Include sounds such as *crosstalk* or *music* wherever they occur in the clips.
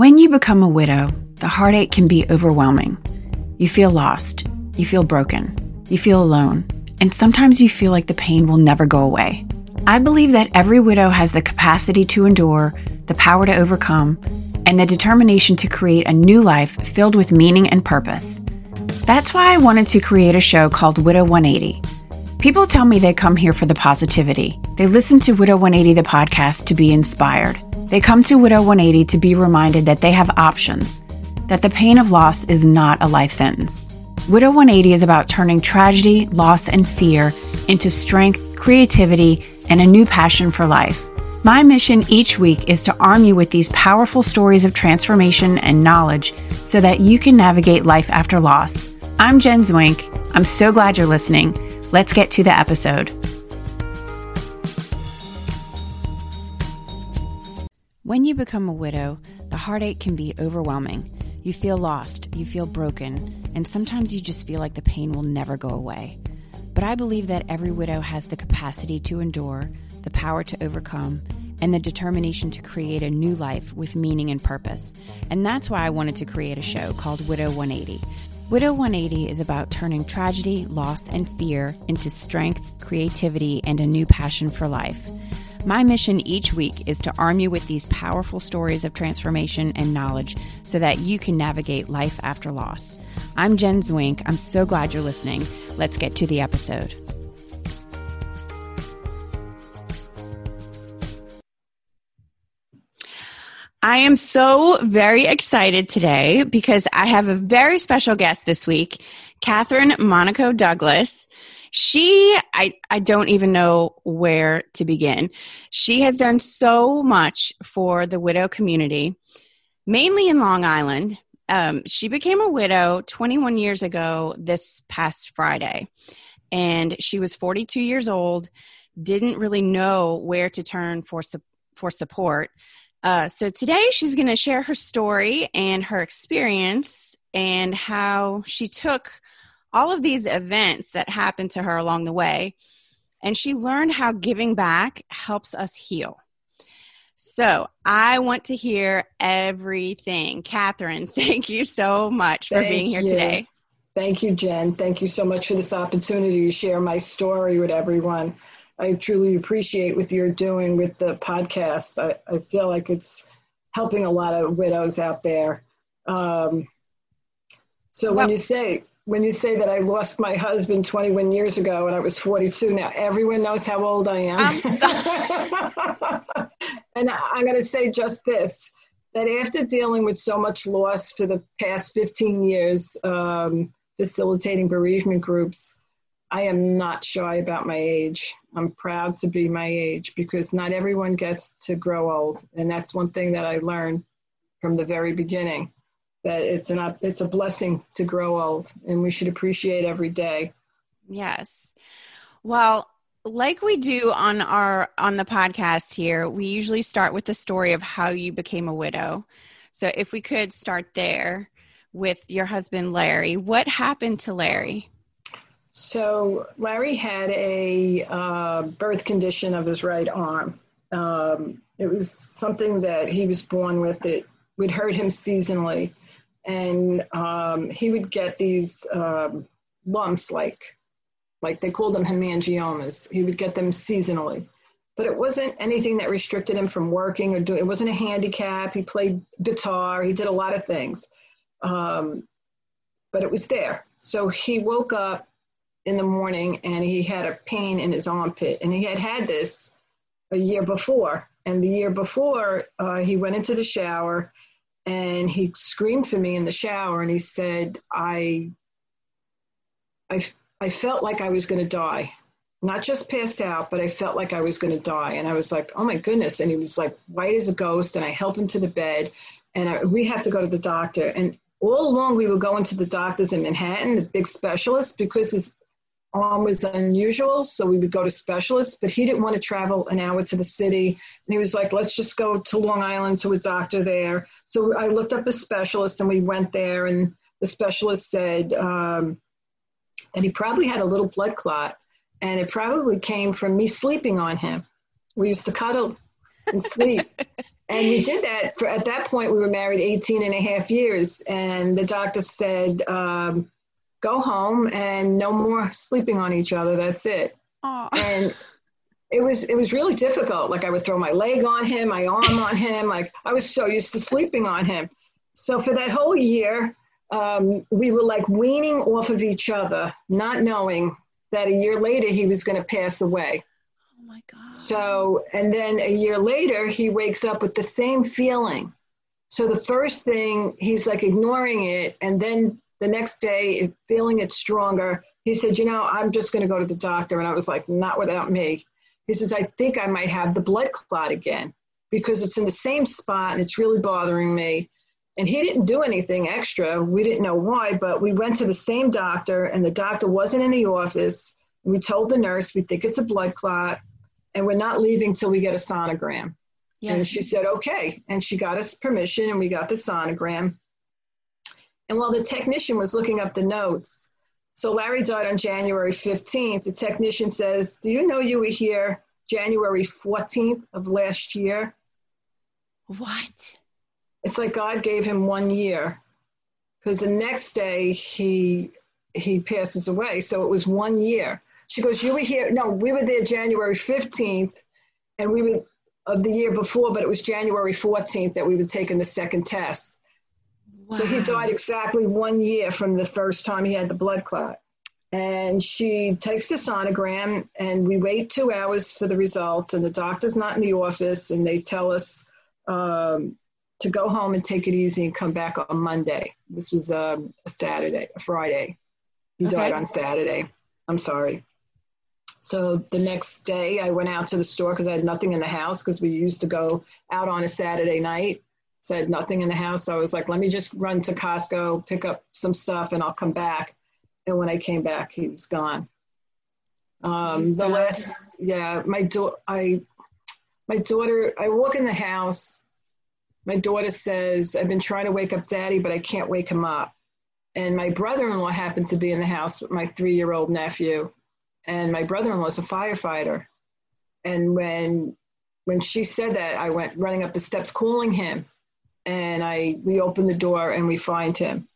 When you become a widow, the heartache can be overwhelming. You feel lost, you feel broken, you feel alone, and sometimes you feel like the pain will never go away. I believe that every widow has the capacity to endure, the power to overcome, and the determination to create a new life filled with meaning and purpose. That's why I wanted to create a show called Widow 180. People tell me they come here for the positivity. They listen to Widow 180, the podcast, to be inspired. They come to Widow 180 to be reminded that they have options, that the pain of loss is not a life sentence. Widow 180 is about turning tragedy, loss, and fear into strength, creativity, and a new passion for life. My mission each week is to arm you with these powerful stories of transformation and knowledge so that you can navigate life after loss. I'm Jen Zwinck. I'm so glad you're listening. Let's get to the episode. When you become a widow, the heartache can be overwhelming. You feel lost, you feel broken, and sometimes you just feel like the pain will never go away. But I believe that every widow has the capacity to endure, the power to overcome, and the determination to create a new life with meaning and purpose. And that's why I wanted to create a show called Widow 180. Widow 180 is about turning tragedy, loss, and fear into strength, creativity, and a new passion for life. My mission each week is to arm you with these powerful stories of transformation and knowledge so that you can navigate life after loss. I'm Jen Zwinck. I'm so glad you're listening. Let's get to the episode. I am so very excited today because I have a very special guest this week, Kathryn Monaco Douglas. She, I, I don't even know where to begin. She has done so much for the widow community, mainly in Long Island. Um, she became a widow 21 years ago this past Friday, and she was 42 years old, didn't really know where to turn for, for support. Uh, so today she's going to share her story and her experience and how she took all of these events that happened to her along the way, and she learned how giving back helps us heal. So I want to hear everything. Kathryn, *laughs* thank you so much for thank being here you. today. Thank you, Jen. Thank you so much for this opportunity to share my story with everyone. I truly appreciate what you're doing with the podcast. I, I feel like it's helping a lot of widows out there. Um, so well, when you say when you say that I lost my husband 21 years ago and I was 42, now everyone knows how old I am. I'm *laughs* and I'm going to say just this that after dealing with so much loss for the past 15 years, um, facilitating bereavement groups, I am not shy about my age. I'm proud to be my age because not everyone gets to grow old. And that's one thing that I learned from the very beginning that it's an it's a blessing to grow old and we should appreciate every day. Yes. Well like we do on our on the podcast here we usually start with the story of how you became a widow. So if we could start there with your husband larry what happened to larry? So larry had a uh, birth condition of his right arm. Um, it was something that he was born with it would hurt him seasonally and um, he would get these um, lumps like like they called them hemangiomas. He would get them seasonally. But it wasn't anything that restricted him from working or doing it wasn't a handicap. He played guitar. He did a lot of things. Um, but it was there. So he woke up in the morning and he had a pain in his armpit. And he had had this a year before. And the year before uh, he went into the shower and he screamed for me in the shower and he said i i, I felt like i was going to die. Not just passed out but i felt like i was going to die. And i was like oh my goodness. And he was like white as a ghost and i helped him to the bed and I, we have to go to the doctor. And all along we were going to the doctors in manhattan the big specialists because his arm was unusual, so we would go to specialists, but he didn't want to travel an hour to the city. And he was like, let's just go to Long Island to a doctor there. So I looked up a specialist and we went there, and the specialist said um, that he probably had a little blood clot, and it probably came from me sleeping on him. We used to cuddle and sleep. *laughs* and we did that for, at that point, we were married 18 and a half years. And the doctor said, um, go home and no more sleeping on each other. That's it. Aww. And *laughs* it was it was really difficult. Like I would throw my leg on him, my arm on him. Like I was so used to sleeping on him. So for that whole year, um, we were like weaning off of each other, not knowing that a year later he was going to pass away. Oh my God. So, and then a year later, he wakes up with the same feeling. So the first thing, he's like ignoring it. And then the next day, feeling it stronger, he said, You know, I'm just going to go to the doctor. And I was like, Not without me. He says, I think I might have the blood clot again because it's in the same spot and it's really bothering me. And he didn't do anything extra. We didn't know why, but we went to the same doctor, and the doctor wasn't in the office. We told the nurse we think it's a blood clot, and we're not leaving till we get a sonogram. Yeah. And she said, okay. And she got us permission, and we got the sonogram. And while the technician was looking up the notes, so Larry died on January 15th. The technician says, Do you know you were here January 14th of last year? What? It's like God gave him one year because the next day he he passes away. So it was one year. She goes, You were here. No, we were there January 15th, and we were of the year before, but it was January 14th that we were taking the second test. Wow. So he died exactly one year from the first time he had the blood clot. And she takes the sonogram, and we wait two hours for the results. And the doctor's not in the office, and they tell us um, to go home and take it easy and come back on Monday. This was um, a Saturday, a Friday. He okay. died on Saturday. I'm sorry. So the next day, I went out to the store because I had nothing in the house because we used to go out on a Saturday night. So I had nothing in the house. So I was like, let me just run to Costco, pick up some stuff, and I'll come back. And when I came back, he was gone. Um, the last, yeah, my daughter, I, my daughter, I walk in the house. My daughter says, I've been trying to wake up daddy, but I can't wake him up. And my brother in law happened to be in the house with my three year old nephew and my brother-in-law is a firefighter and when when she said that i went running up the steps calling him and i we open the door and we find him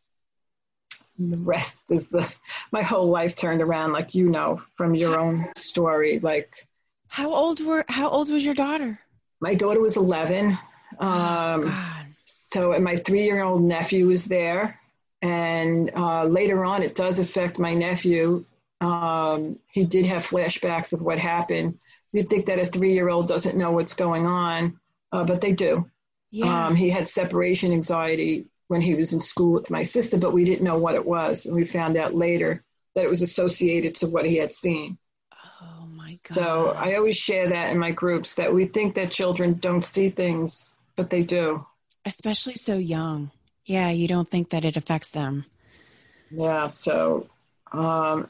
and the rest is the my whole life turned around like you know from your own story like how old were how old was your daughter my daughter was 11 um oh, so and my three-year-old nephew was there and uh, later on it does affect my nephew um, he did have flashbacks of what happened. You'd think that a three year old doesn't know what's going on, uh, but they do. Yeah. Um, he had separation anxiety when he was in school with my sister, but we didn't know what it was. And we found out later that it was associated to what he had seen. Oh my God. So I always share that in my groups that we think that children don't see things, but they do. Especially so young. Yeah, you don't think that it affects them. Yeah, so um,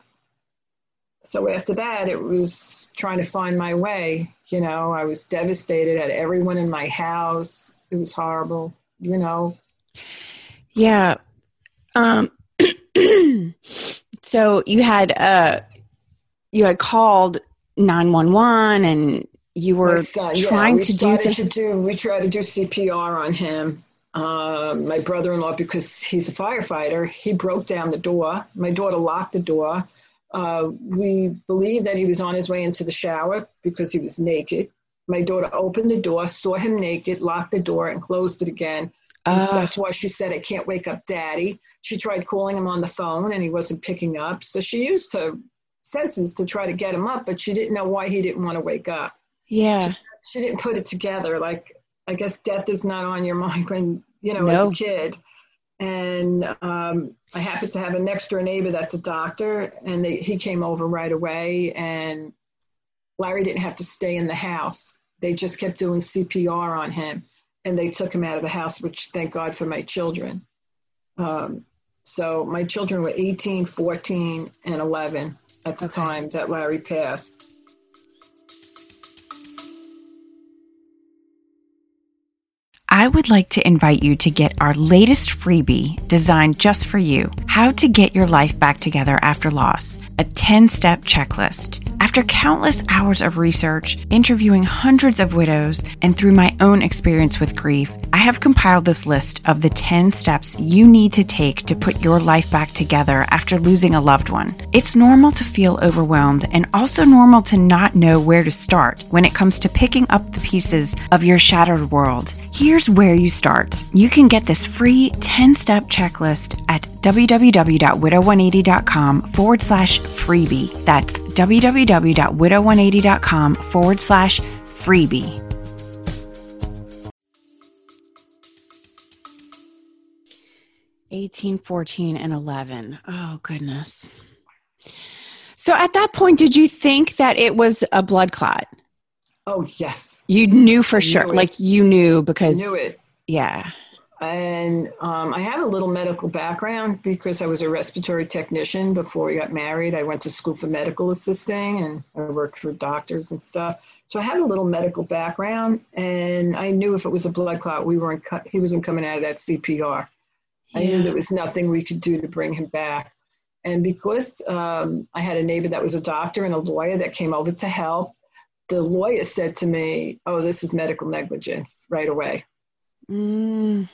so after that, it was trying to find my way. You know, I was devastated at everyone in my house. It was horrible, you know. Yeah. Um, *clears throat* so you had uh, you had called nine one one, and you were son, trying yeah, to do, th- to do. We tried to do CPR on him. Uh, my brother-in-law, because he's a firefighter, he broke down the door. My daughter locked the door. Uh, we believe that he was on his way into the shower because he was naked. My daughter opened the door, saw him naked, locked the door, and closed it again. Uh, that's why she said, I can't wake up daddy. She tried calling him on the phone and he wasn't picking up. So she used her senses to try to get him up, but she didn't know why he didn't want to wake up. Yeah. She, she didn't put it together. Like, I guess death is not on your *laughs* mind when, you know, no. as a kid. And um, I happen to have a next door neighbor that's a doctor, and they, he came over right away. And Larry didn't have to stay in the house. They just kept doing CPR on him, and they took him out of the house, which thank God for my children. Um, so my children were 18, 14, and 11 at the okay. time that Larry passed. I would like to invite you to get our latest freebie designed just for you How to Get Your Life Back Together After Loss, a 10 step checklist. After countless hours of research, interviewing hundreds of widows, and through my own experience with grief, have compiled this list of the 10 steps you need to take to put your life back together after losing a loved one. It's normal to feel overwhelmed and also normal to not know where to start when it comes to picking up the pieces of your shattered world. Here's where you start. You can get this free 10 step checklist at www.widow180.com forward slash freebie. That's www.widow180.com forward slash freebie. Eighteen, fourteen, and eleven. Oh goodness. So at that point, did you think that it was a blood clot? Oh yes. You knew for sure. Like you knew because I knew it. Yeah. And um, I have a little medical background because I was a respiratory technician before we got married. I went to school for medical assisting and I worked for doctors and stuff. So I had a little medical background, and I knew if it was a blood clot, we weren't cut, he wasn't coming out of that CPR. Yeah. I knew there was nothing we could do to bring him back. And because um, I had a neighbor that was a doctor and a lawyer that came over to help, the lawyer said to me, "Oh, this is medical negligence right away." Mm.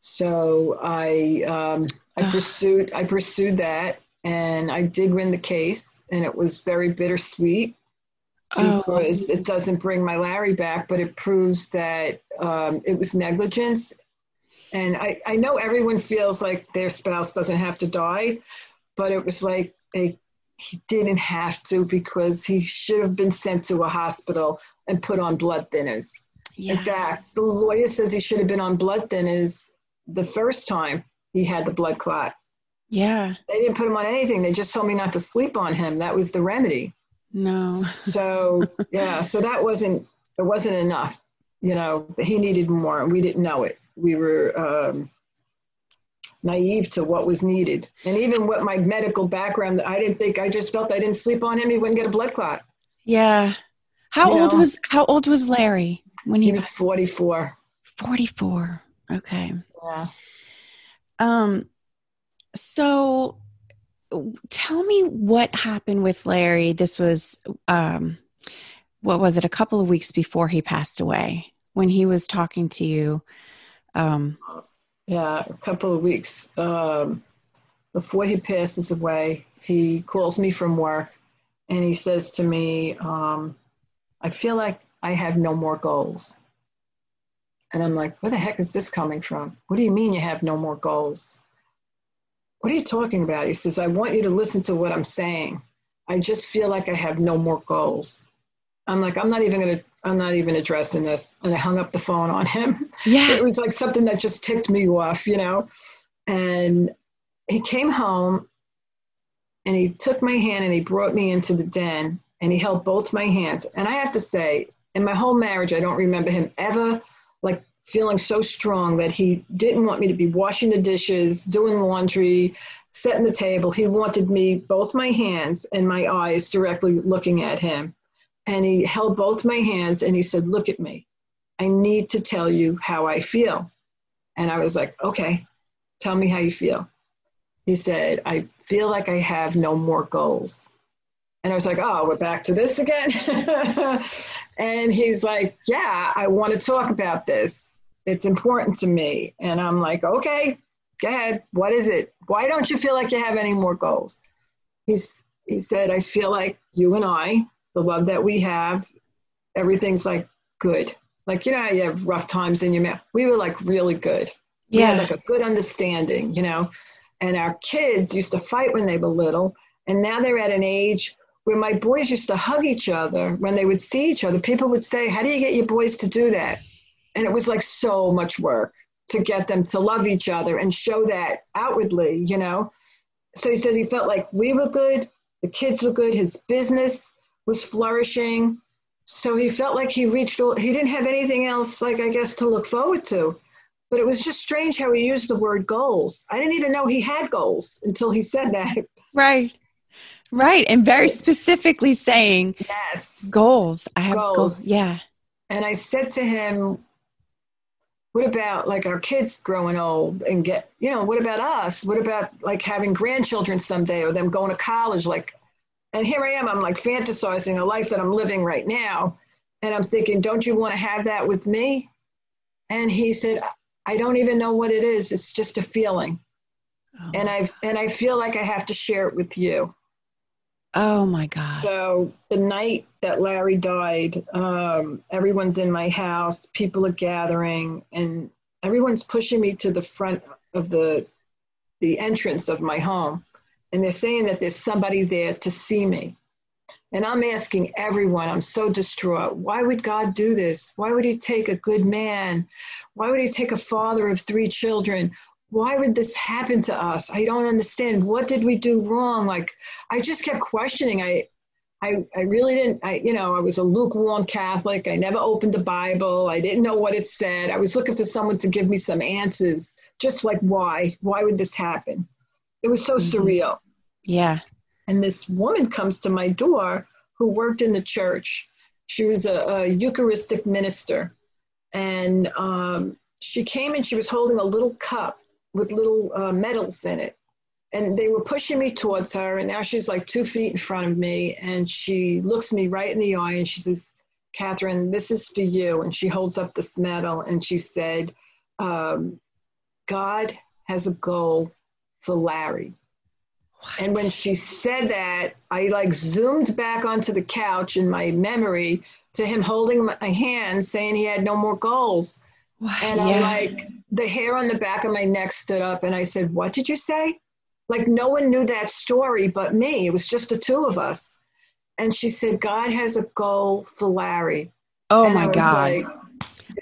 So I um, I pursued I pursued that, and I did win the case, and it was very bittersweet oh. because oh. it doesn't bring my Larry back, but it proves that um, it was negligence. And I, I know everyone feels like their spouse doesn't have to die, but it was like a he didn't have to because he should have been sent to a hospital and put on blood thinners. Yes. In fact, the lawyer says he should have been on blood thinners the first time he had the blood clot. Yeah. They didn't put him on anything. They just told me not to sleep on him. That was the remedy. No. so, yeah, so that wasn't it wasn't enough. You know, he needed more and we didn't know it. We were um, naive to what was needed. And even what my medical background, I didn't think I just felt I didn't sleep on him, he wouldn't get a blood clot. Yeah. How you old know? was how old was Larry when he, he was, was 44? 44. Okay. Yeah. Um so tell me what happened with Larry. This was um what was it a couple of weeks before he passed away when he was talking to you um yeah a couple of weeks um before he passes away he calls me from work and he says to me um I feel like I have no more goals and I'm like, where the heck is this coming from? What do you mean you have no more goals? What are you talking about? He says, I want you to listen to what I'm saying. I just feel like I have no more goals. I'm like, I'm not even gonna, I'm not even addressing this. And I hung up the phone on him. Yeah. It was like something that just ticked me off, you know? And he came home and he took my hand and he brought me into the den and he held both my hands. And I have to say, in my whole marriage, I don't remember him ever like feeling so strong that he didn't want me to be washing the dishes, doing laundry, setting the table. He wanted me, both my hands and my eyes directly looking at him. And he held both my hands and he said, Look at me. I need to tell you how I feel. And I was like, Okay, tell me how you feel. He said, I feel like I have no more goals. And I was like, oh, we're back to this again. *laughs* and he's like, yeah, I want to talk about this. It's important to me. And I'm like, okay, go ahead. What is it? Why don't you feel like you have any more goals? He's, he said, I feel like you and I, the love that we have, everything's like good. Like, you know, you have rough times in your marriage. We were like really good. We yeah. like a good understanding, you know. And our kids used to fight when they were little. And now they're at an age where my boys used to hug each other when they would see each other. People would say, How do you get your boys to do that? And it was like so much work to get them to love each other and show that outwardly, you know? So he said he felt like we were good, the kids were good, his business was flourishing. So he felt like he reached, he didn't have anything else, like I guess, to look forward to. But it was just strange how he used the word goals. I didn't even know he had goals until he said that. *laughs* Right. Right. And very specifically saying, yes, goals. I have goals. goals. Yeah. And I said to him, what about like our kids growing old and get, you know, what about us? What about like having grandchildren someday or them going to college? Like, and here I am, I'm like fantasizing a life that I'm living right now. And I'm thinking, don't you want to have that with me? And he said, I don't even know what it is. It's just a feeling. Oh. And I and I feel like I have to share it with you. Oh my God. So the night that Larry died, um, everyone's in my house, people are gathering, and everyone's pushing me to the front of the the entrance of my home. And they're saying that there's somebody there to see me. And I'm asking everyone, I'm so distraught. Why would God do this? Why would He take a good man? Why would He take a father of three children? Why would this happen to us? I don't understand. What did we do wrong? Like, I just kept questioning. I, I, I really didn't, I, you know, I was a lukewarm Catholic. I never opened the Bible. I didn't know what it said. I was looking for someone to give me some answers, just like why? Why would this happen? It was so mm-hmm. surreal. Yeah. And this woman comes to my door who worked in the church. She was a, a Eucharistic minister. And um, she came and she was holding a little cup with little uh, medals in it. And they were pushing me towards her. And now she's like two feet in front of me. And she looks me right in the eye and she says, Kathryn, this is for you. And she holds up this medal and she said, um, God has a goal for Larry. What? And when she said that, I like zoomed back onto the couch in my memory to him holding my hand, saying he had no more goals. What? And I'm like, the hair on the back of my neck stood up, and I said, What did you say? Like, no one knew that story but me. It was just the two of us. And she said, God has a goal for Larry. Oh and my God. Like,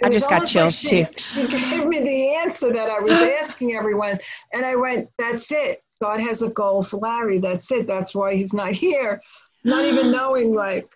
I just got chills she, too. She gave me the answer that I was *laughs* asking everyone. And I went, That's it. God has a goal for Larry. That's it. That's why he's not here. Not even *gasps* knowing like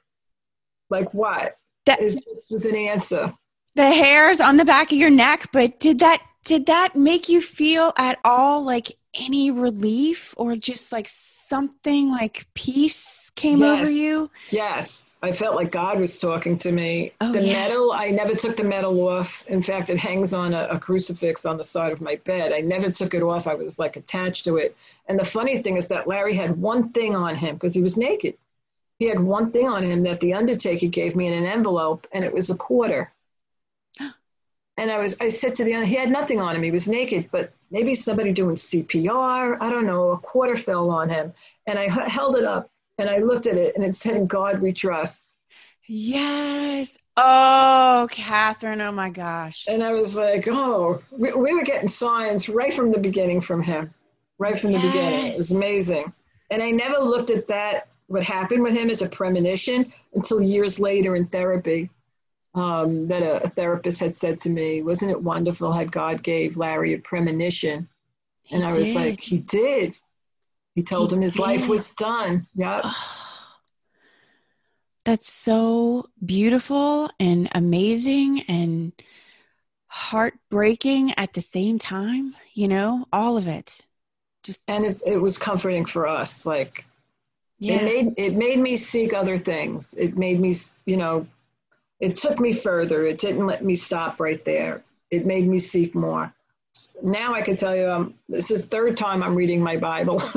like what. That it just was an answer. The hairs on the back of your neck, but did that did that make you feel at all like any relief or just like something like peace came yes. over you? Yes. I felt like God was talking to me. Oh, the yeah. medal, I never took the medal off. In fact, it hangs on a, a, crucifix on the side of my bed. I never took it off. I was like attached to it. And the funny thing is that Larry had one thing on him because he was naked. He had one thing on him that the undertaker gave me in an envelope, and it was a quarter. *gasps* And I was, I said to the, he had nothing on him. He was naked, but maybe somebody doing CPR. I don't know. A quarter fell on him, and I h- held it up and I looked at it, and it said, "In God We Trust." Yes. Oh, Kathryn. Oh my gosh. And I was like, oh, we, we were getting signs right from the beginning from him, right from yes. the beginning. It was amazing. And I never looked at that, what happened with him as a premonition until years later in therapy um, that a, a, therapist had said to me, "Wasn't it wonderful? Had God gave Larry a premonition?" He and I was like, "He did." He told he him his did. life was done. Yeah. that's so beautiful and amazing and heartbreaking at the same time. You know, all of it. Just and it, it was comforting for us. Like, yeah. it made it made me seek other things. It made me, you know, it took me further. It didn't let me stop right there. It made me seek more. Now I can tell you, um, this is third time I'm reading my Bible *laughs*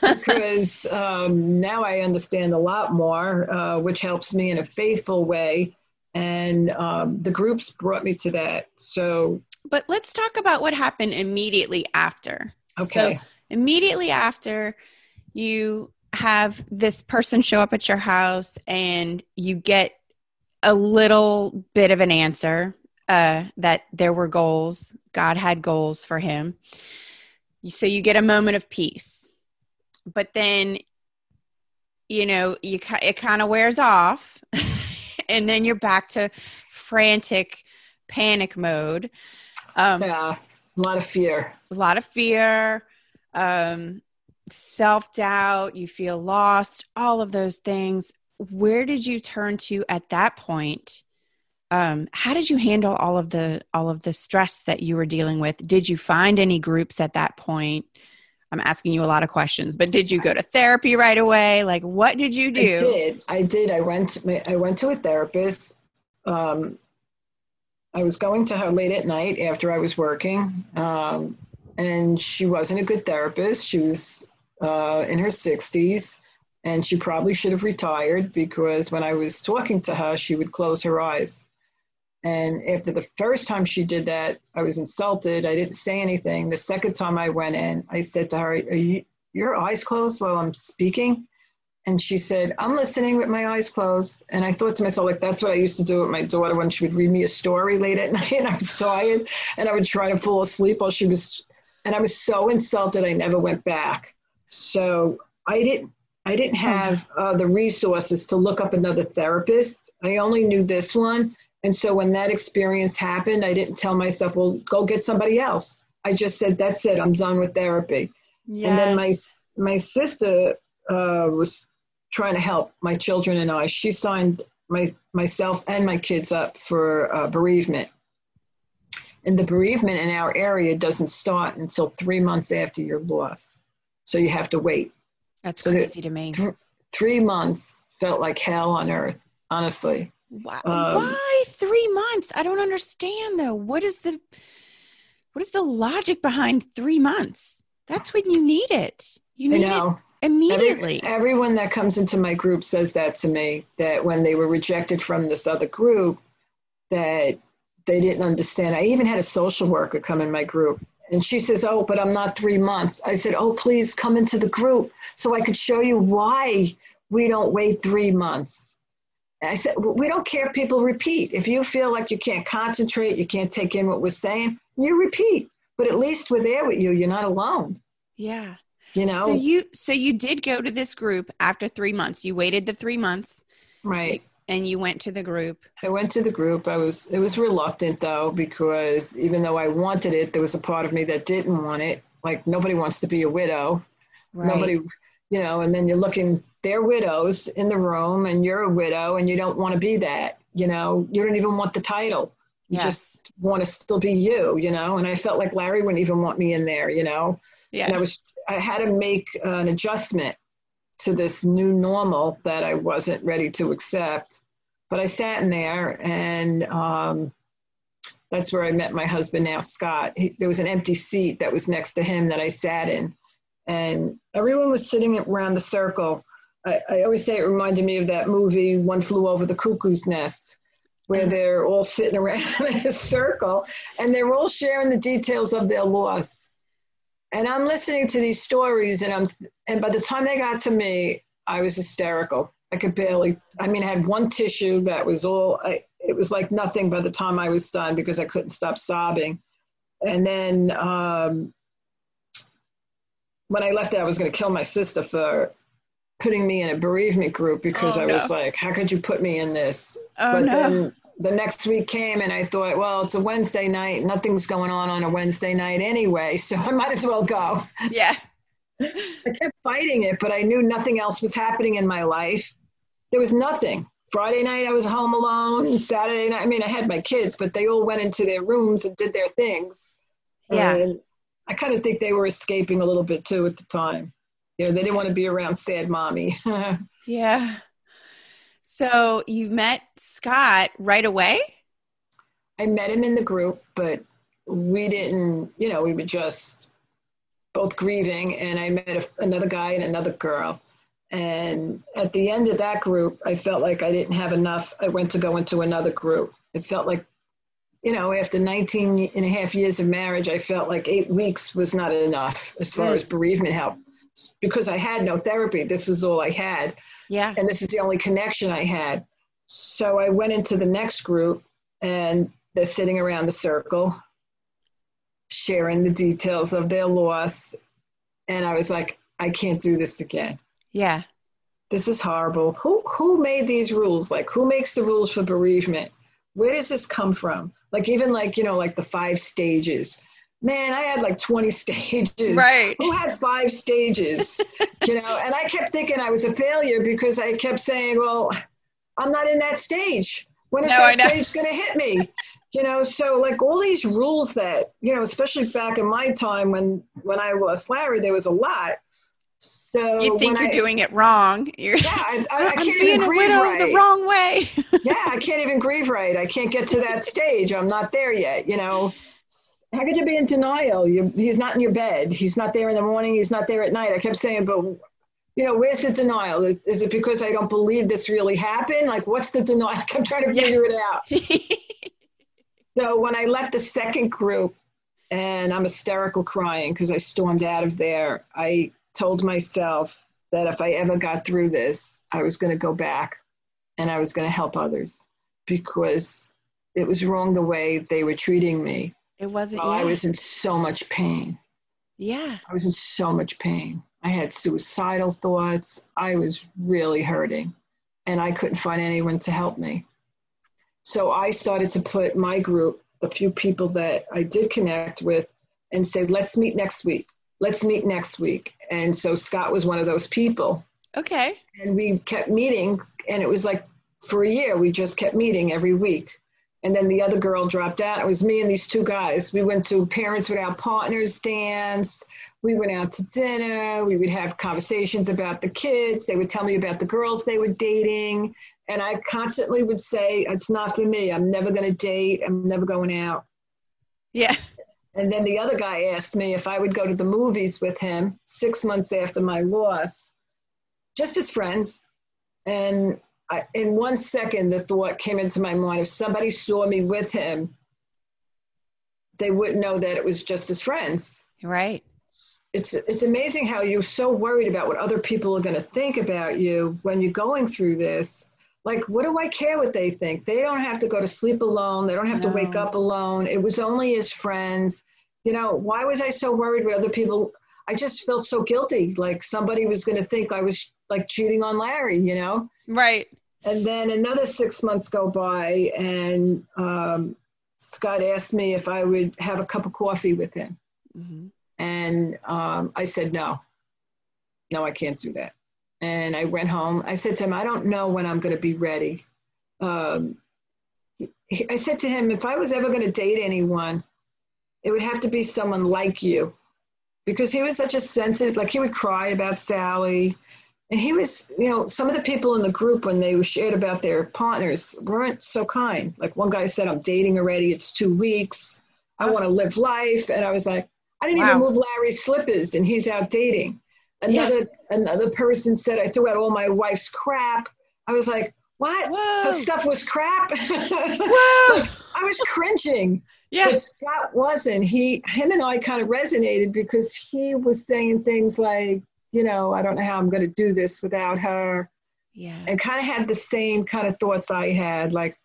because um, now I understand a lot more, uh, which helps me in a faithful way. And um, the groups brought me to that. So, but let's talk about what happened immediately after. Okay. So, immediately after you have this person show up at your house and you get a little bit of an answer uh, that there were goals. God had goals for him. So you get a moment of peace. But then, you know, you it kind of wears off, *laughs* and then you're back to frantic panic mode. Um, yeah, a lot of fear. A lot of fear. Um, self doubt. You feel lost. All of those things where did you turn to at that point? Um, how did you handle all of the all of the stress that you were dealing with? Did you find any groups at that point? I'm asking you a lot of questions but did you go to therapy right away? Like what did you do? i did. I did. I went i went to a therapist. Um, I was going to her late at night after I was working, um, and she wasn't a good therapist. She was uh, in her 60s, and she probably should have retired because when I was talking to her, she would close her eyes. And after the first time she did that, I was insulted. I didn't say anything. The second time I went in, I said to her, Are you, your eyes closed while I'm speaking? And she said, I'm listening with my eyes closed. And I thought to myself, like, that's what I used to do with my daughter when she would read me a story late at *laughs* night and I was tired and I would try to fall asleep while she was, and I was so insulted, I never went back. So I didn't, I didn't have uh, the resources to look up another therapist. I only knew this one. And so when that experience happened, I didn't tell myself, well, go get somebody else. I just said, that's it, I'm done with therapy. Yes. And then my, my sister uh, was trying to help my children and I. She signed my, myself and my kids up for uh, bereavement. And the bereavement in our area doesn't start until three months after your loss. So you have to wait. That's so crazy to me. Th- three months felt like hell on earth, honestly. Why, um, why three months? I don't understand though. What is the what is the logic behind three months? That's when you need it. You need it immediately. Every, everyone that comes into my group says that to me. That when they were rejected from this other group, that they didn't understand. I even had a social worker come in my group and she says, Oh, but I'm not three months. I said, Oh, please come into the group so I could show you why we don't wait three months. And I said, We don't care if people repeat. If you feel like you can't concentrate, you can't take in what we're saying, you repeat. But at least we're there with you. You're not alone. Yeah. You know? So you so you did go to this group after three months. You waited the three months. Right and you went to the group? I went to the group. I was it was reluctant though because even though i wanted it there was a part of me that didn't want it. Like nobody wants to be a widow. Right. nobody you know and then you're looking they're widows in the room and you're a widow and you don't want to be that you know? You don't even want the title. You yes. just want to still be you you know? And i felt like larry wouldn't even want me in there you know? Yeah and i was i had to make an adjustment to this new normal that I wasn't ready to accept. But I sat in there, and um, that's where I met my husband now, Scott. He, there was an empty seat that was next to him that I sat in, and everyone was sitting around the circle. I, I always say it reminded me of that movie, One Flew Over the Cuckoo's Nest, where mm-hmm. they're all *laughs* sitting around in a circle and they're all sharing the details of their loss and I'm listening to these stories, and I'm and by the time they got to me, I was hysterical. I could barely. I mean, I had one tissue that was all. I, it was like nothing by the time I was done because I couldn't stop sobbing. And then um, when I left, there, I was going to kill my sister for putting me in a bereavement group because oh, I no. was like, "How could you put me in this?" Oh, but no. then the next week came and I thought, well, it's a Wednesday night. Nothing's going on on a Wednesday night anyway, *laughs* so I might as well go. Yeah. I kept fighting it, but I knew nothing else was happening in my life. There was nothing. Friday night, I was home alone. Saturday night, I mean, I had my kids, but they all went into their rooms and did their things. Yeah. And I kind of think they were escaping a little bit too at the time. You know, they didn't want to be around sad mommy. *laughs* yeah. So you met Scott right away? I met him in the group, but we didn't, you know, we were just both grieving. And I met a, another guy and another girl. And at the end of that group, I felt like I didn't have enough. I went to go into another group. It felt like, you know, after 19 and a half years of marriage, I felt like eight weeks was not enough as far mm. as bereavement help because I had no therapy. This was all I had. Yeah. And this is the only connection I had. So I went into the next group and they're sitting around the circle, sharing the details of their loss. And I was like, I can't do this again. Yeah. This is horrible. Who who made these rules? Like who makes the rules for bereavement? Where does this come from? Like even like, you know, like the five stages man, I had like 20 *laughs* stages. Right. Who had five stages? you know, and I kept thinking I was a failure because I kept saying, well, I'm not in that stage. When is no, that stage going to hit me? you know, so like all these rules that, you know, especially back in my time when when I lost Larry, there was a lot. So you think you're I- doing it wrong. You're Yeah, I, I, I *laughs* I'm can't being even a grieve widow right. the wrong way. *laughs* yeah, I can't even grieve right. I can't get to that stage. I'm not there yet. You know, how could you be in denial? You're, he's not in your bed. He's not there in the morning. He's not there at night. I kept saying, but you know, where's the denial? Is- it because I don't believe this really happened? Like, what's the denial? *laughs* I kept trying to Yeah. figure it out. *laughs* So when I left the second group and I'm hysterical crying because I stormed out of there, I told myself that if I ever got through this, I was going to go back and I was going to help others because it was wrong the way they were treating me. It wasn't. While I was in so much pain. yeah. I was in so much pain. I had suicidal thoughts. I was really hurting and I couldn't find anyone to help me. So I started to put my group, the few people that I did connect with, and say, let's meet next week. Let's meet next week. And so Scott was one of those people. Okay. And we kept meeting, and it was like for a year, we just kept meeting every week. And then the other girl dropped out. It was me and these two guys. We went to Parents Without Partners dance. We went out to dinner. We would have conversations about the kids. They would tell me about the girls they were dating. And I constantly would say, It's not for me. I'm never going to date. I'm never going out. Yeah. And then the other guy asked me if I would go to the movies with him six months after my loss, just as friends. And I, in one second, the thought came into my mind if somebody saw me with him, they wouldn't know that it was just as friends. Right. It's, it's amazing how you're so worried about what other people are going to think about you when you're going through this. Like, what do I care what they think? They don't have to go to sleep alone. They don't have to wake up alone. It was only as friends. You know, why was I so worried what other people? I just felt so guilty. Like somebody was going to think I was like cheating on Larry, you know? Right. And then another six months go by, and um, Scott asked me if I would have a cup of coffee with him. hmm And um, I said, no, no, I can't do that. And I went home. I said to him, I don't know when I'm going to be ready. Um, he- I said to him, if I was ever going to date anyone, it would have to be someone like you. Because he was such a sensitive, like he would cry about Sally. And he was, you know, some of the people in the group when they shared about their partners weren't so kind. Like one guy said, I'm dating already, it's two weeks. I want to live life. And I was like, I didn't even move Larry's slippers and he's out dating. Another another person said I threw out all my wife's crap. I was like, what? Her stuff was crap. *laughs* Whoa. I was cringing. Yeah. But Scott wasn't. He him and I kind of resonated because he was saying things like, you know, I don't know how I'm gonna do this without her. Yeah. And kind of had the same kind of thoughts I had. Like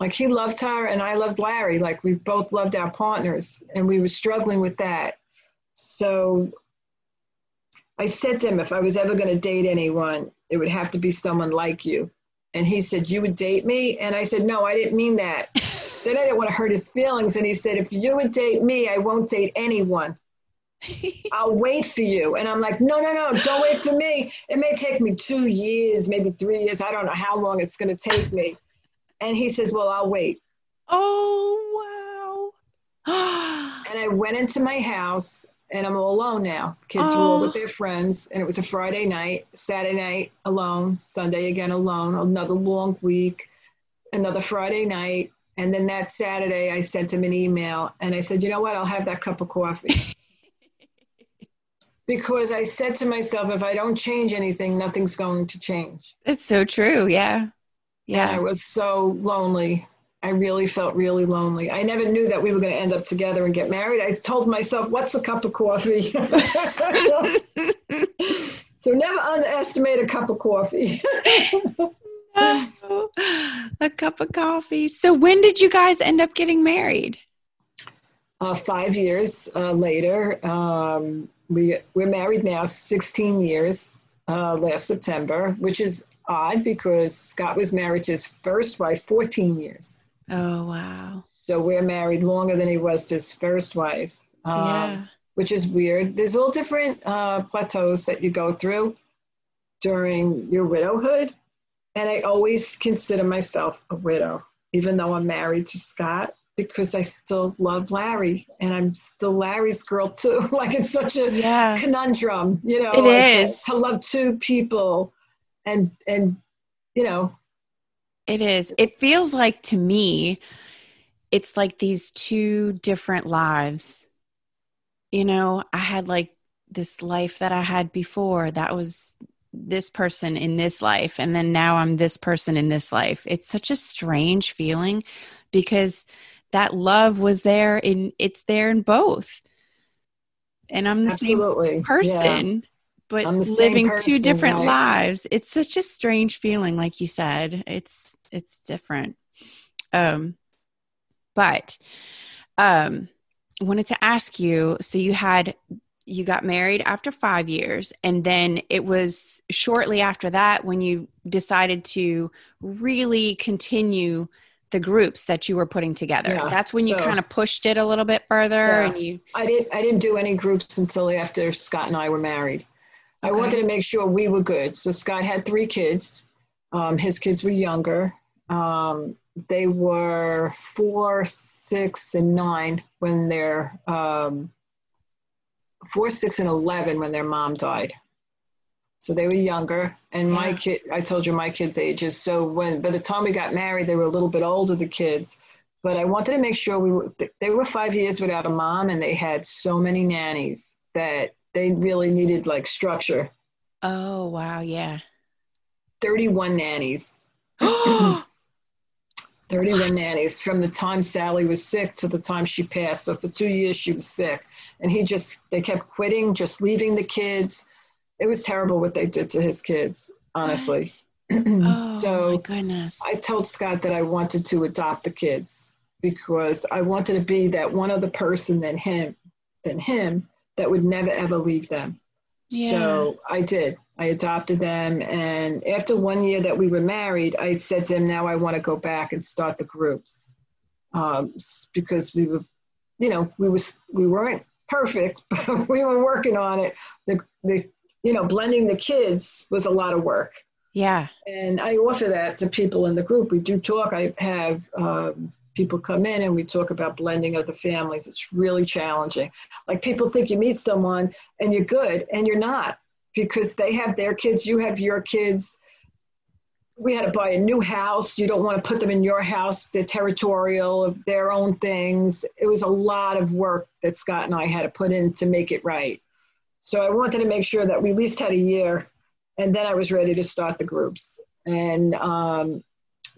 like he loved her and I loved Larry. Like we both loved our partners and we were struggling with that. So I said to him, if I was ever going to date anyone, it would have to be someone like you. And he said, You would date me? And I said, No, I didn't mean that. *laughs* then I didn't want to hurt his feelings. And he said, If you would date me, I won't date anyone. *laughs* I'll wait for you. And I'm like, No, no, no, don't wait for me. It may take me two years, maybe three years. I don't know how long it's going to take me. And he says, Well, I'll wait. oh wow. *gasps* And I went into my house and I'm all alone now. Kids were all Oh. with their friends. And it was a Friday night, Saturday night alone, Sunday again alone, another long week, another Friday night. And then that Saturday, I sent him an email and I said, you know what? I'll have that cup of coffee. *laughs* because I said to myself, if I don't change anything, nothing's going to change. It's so true. Yeah. And I was so lonely. I really felt really lonely. I never knew that we were going to end up together and get married. I told myself, what's a cup of coffee? *laughs* so never underestimate a cup of coffee. *laughs* A cup of coffee. So when did you guys end up getting married? Uh, five years uh, later, um, we, we're married now 16 years uh, last September, which is odd because Scott was married to his first wife 14 years. Oh wow. So we're married longer than he was to his first wife. Um, yeah. which is weird. There's all different uh, plateaus that you go through during your widowhood. And I always consider myself a widow, even though I'm married to Scott. Because I still love Larry and I'm still Larry's girl too. *laughs* like it's such a Yeah. conundrum, you know. It like, is. to love two people and and you know, It is. It feels like to me, it's like these two different lives. You know, I had like this life that I had before that was this person in this life, and then now I'm this person in this life. It's such a strange feeling because that love was there in it's there in both. And I'm the same absolutely Yeah. person but the same living two different right. lives it's such a strange feeling like you said it's it's different um but um wanted to ask you so you had you got married after 5 years and then it was shortly after that when you decided to really continue the groups that you were putting together Yeah, that's when you kind of pushed it a little bit further Yeah. and you I didn't I didn't do any groups until after Scott and I were married. I wanted to make sure we were good. So Scott had three kids. Um, his kids were younger. Um, they were four, six, and nine when their um, four, six, and eleven when their mom died. So they were younger, and my Yeah. kid. I told you my kids' ages. So when by the time we got married, they were a little bit older. The kids, but I wanted to make sure we were. They were five years without a mom, and they had so many nannies that they really needed like structure. oh wow yeah 31 nannies. *gasps* 31 nannies from the time Sally was sick to the time she passed. So for two years she was sick. And he just, they kept quitting, just leaving the kids. It was terrible what they did to his kids, honestly. *clears throat* Oh my so goodness. I told Scott that I wanted to adopt the kids because I wanted to be that one other person than him, than him that would never ever leave them. Yeah. So I did. I adopted them, and after one year that we were married, I said to him, "Now I want to go back and start the groups, um, because we were, you know, we was we weren't perfect, *laughs* but we were working on it. The the you know blending the kids was a lot of work." yeah. And I offer that to people in the group. We do talk. I have um, people come in and we talk about blending of the families. It's really challenging. Like people think you meet someone and you're good, and you're not because they have their kids, you have your kids. We had to buy a new house. You don't want to put them in your house. They're territorial of their own things. It was a lot of work that Scott and I had to put in to make it right. So I wanted to make sure that we at least had a year and then I was ready to start the groups. And um,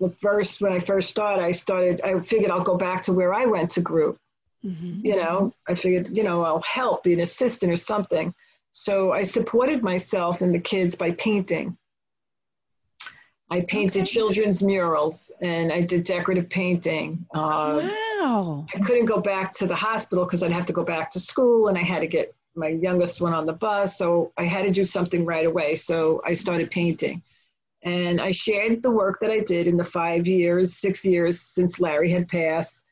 the first, when I first started, I started. I figured I'll go back to where I went to group. Mhm. You know, I figured, you know, I'll help, be an assistant or something. So I supported myself and the kids by painting. I painted Okay. children's murals and I did decorative painting. Um, wow. I couldn't go back to the hospital because I'd have to go back to school and I had to get my youngest one on the bus. So I had to do something right away. So I started painting. And I shared the work that I did in the five years, six years since Larry had passed.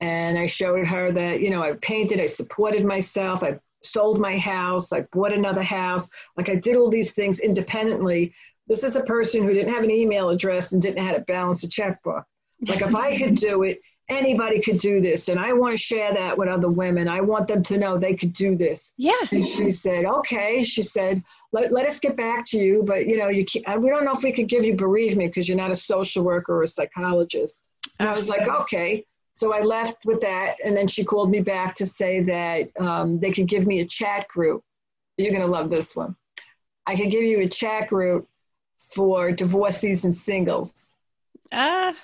And I showed her that, you know, I painted, I supported myself, I sold my house, I bought another house. Like I did all these things independently. This is a person who didn't have an email address and didn't know how to balance a checkbook. Like if I could do it, anybody could do this. And I want to share that with other women. I want them to know they could do this. Yeah. And she said, okay. She said, let, let us get back to you. But, you know, you can't, we don't know if we could give you bereavement because you're not a social worker or a psychologist. And I was like, okay. So I left with that. And then she called me back to say that um, they could give me a chat group. You're going to love this one. I could give you a chat group for divorcees and singles. Ah.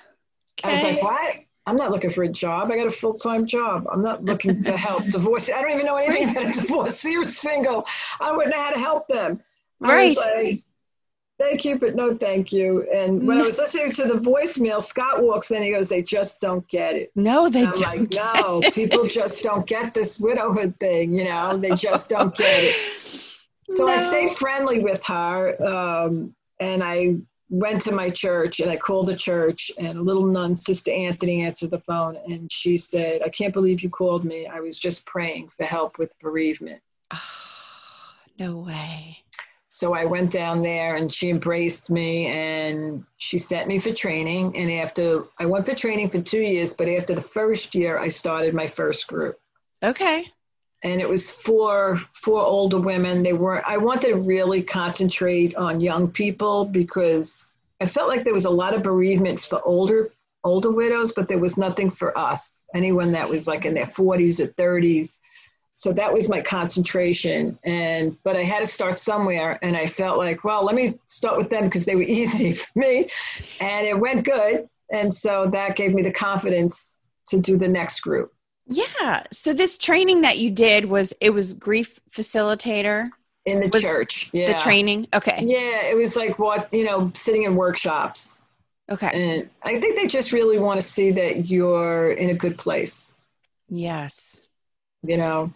I was like, okay. what? I'm not looking for a job. I got a full time job. I'm not looking to help *laughs* divorce. I don't even know anything about *laughs* a divorcee or single. I wouldn't know how to help them. I Right. was like, thank you, but no thank you. And when I was listening to the voicemail, Scott walks in. He goes, they just don't get it. No, they I'm don't. like, no, people just don't get this widowhood thing. You know, they just don't get it. So I stay friendly with her, um, and I went to my church and I called the church, and a little nun, Sister Anthony, answered the phone, and she said, "I can't believe you called me. I was just praying for help with bereavement." Ah, *sighs* no way. So I went down there and she embraced me and she sent me for training. And after I went for training for two years, but after the first year, I started my first group. Okay. And it was for for older women. They were I wanted to really concentrate on young people because I felt like there was a lot of bereavement for older older widows, but there was nothing for us. Anyone that was like in their 40s or 30s so that was my concentration. And but i had to start somewhere and i felt like well let me start with them because they were *laughs* easy for me. And it went good. And so that gave me the confidence to do the next group yeah. So this training that you did was it was grief facilitator? In the was church yeah. the training? Okay. Yeah it was like what you know sitting in workshops. Okay. And i think they just really want to see that you're in a good place. Yes. You know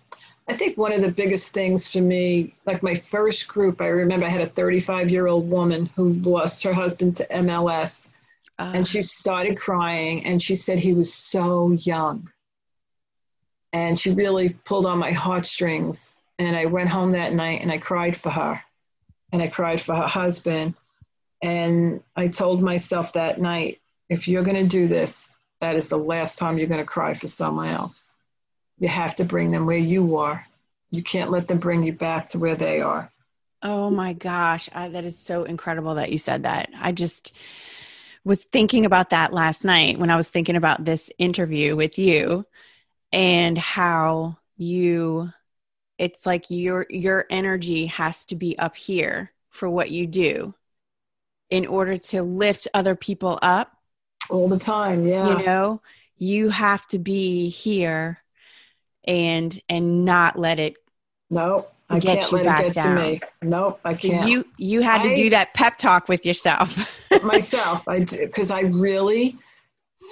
i think one of the biggest things for me like my first group i remember i had a 35 year old woman who lost her husband to mls uh, and she started crying and she said he was so young and she really pulled on my heartstrings. And i went home that night and i cried for her and i cried for her husband. And i told myself that night if you're going to do this that is the last time you're going to cry for someone else. You have to bring them where you are. You can't let them bring you back to where they are. oh my gosh I, that is so incredible that you said that. I just was thinking about that last night when i was thinking about this interview with you and how you it's like your your energy has to be up here for what you do in order to lift other people up All the time, yeah. you know you have to be here and and not let it nope, I Get can't you let back it get down. to me. Nope, I so can't. you you had to do that pep talk with yourself *laughs* myself, I because I really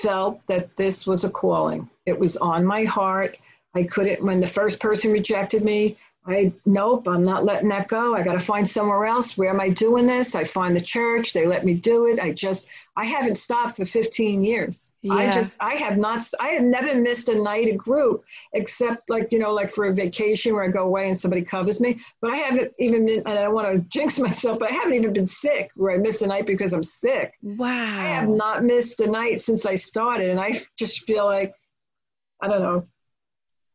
felt that this was a calling. It was on my heart. I couldn't. When the first person rejected me, I nope, I'm not letting that go. I got to find somewhere else. Where am I doing this? I find the church. They let me do it. I just I haven't stopped for 15 years. Yeah. I just I have not. I have never missed a night of group except like you know like for a vacation where I go away and somebody covers me. But I haven't even been. And I don't want to jinx *laughs* myself, but I haven't even been sick where I missed a night because I'm sick. wow I have not missed a night since I started, and I just feel like I don't know.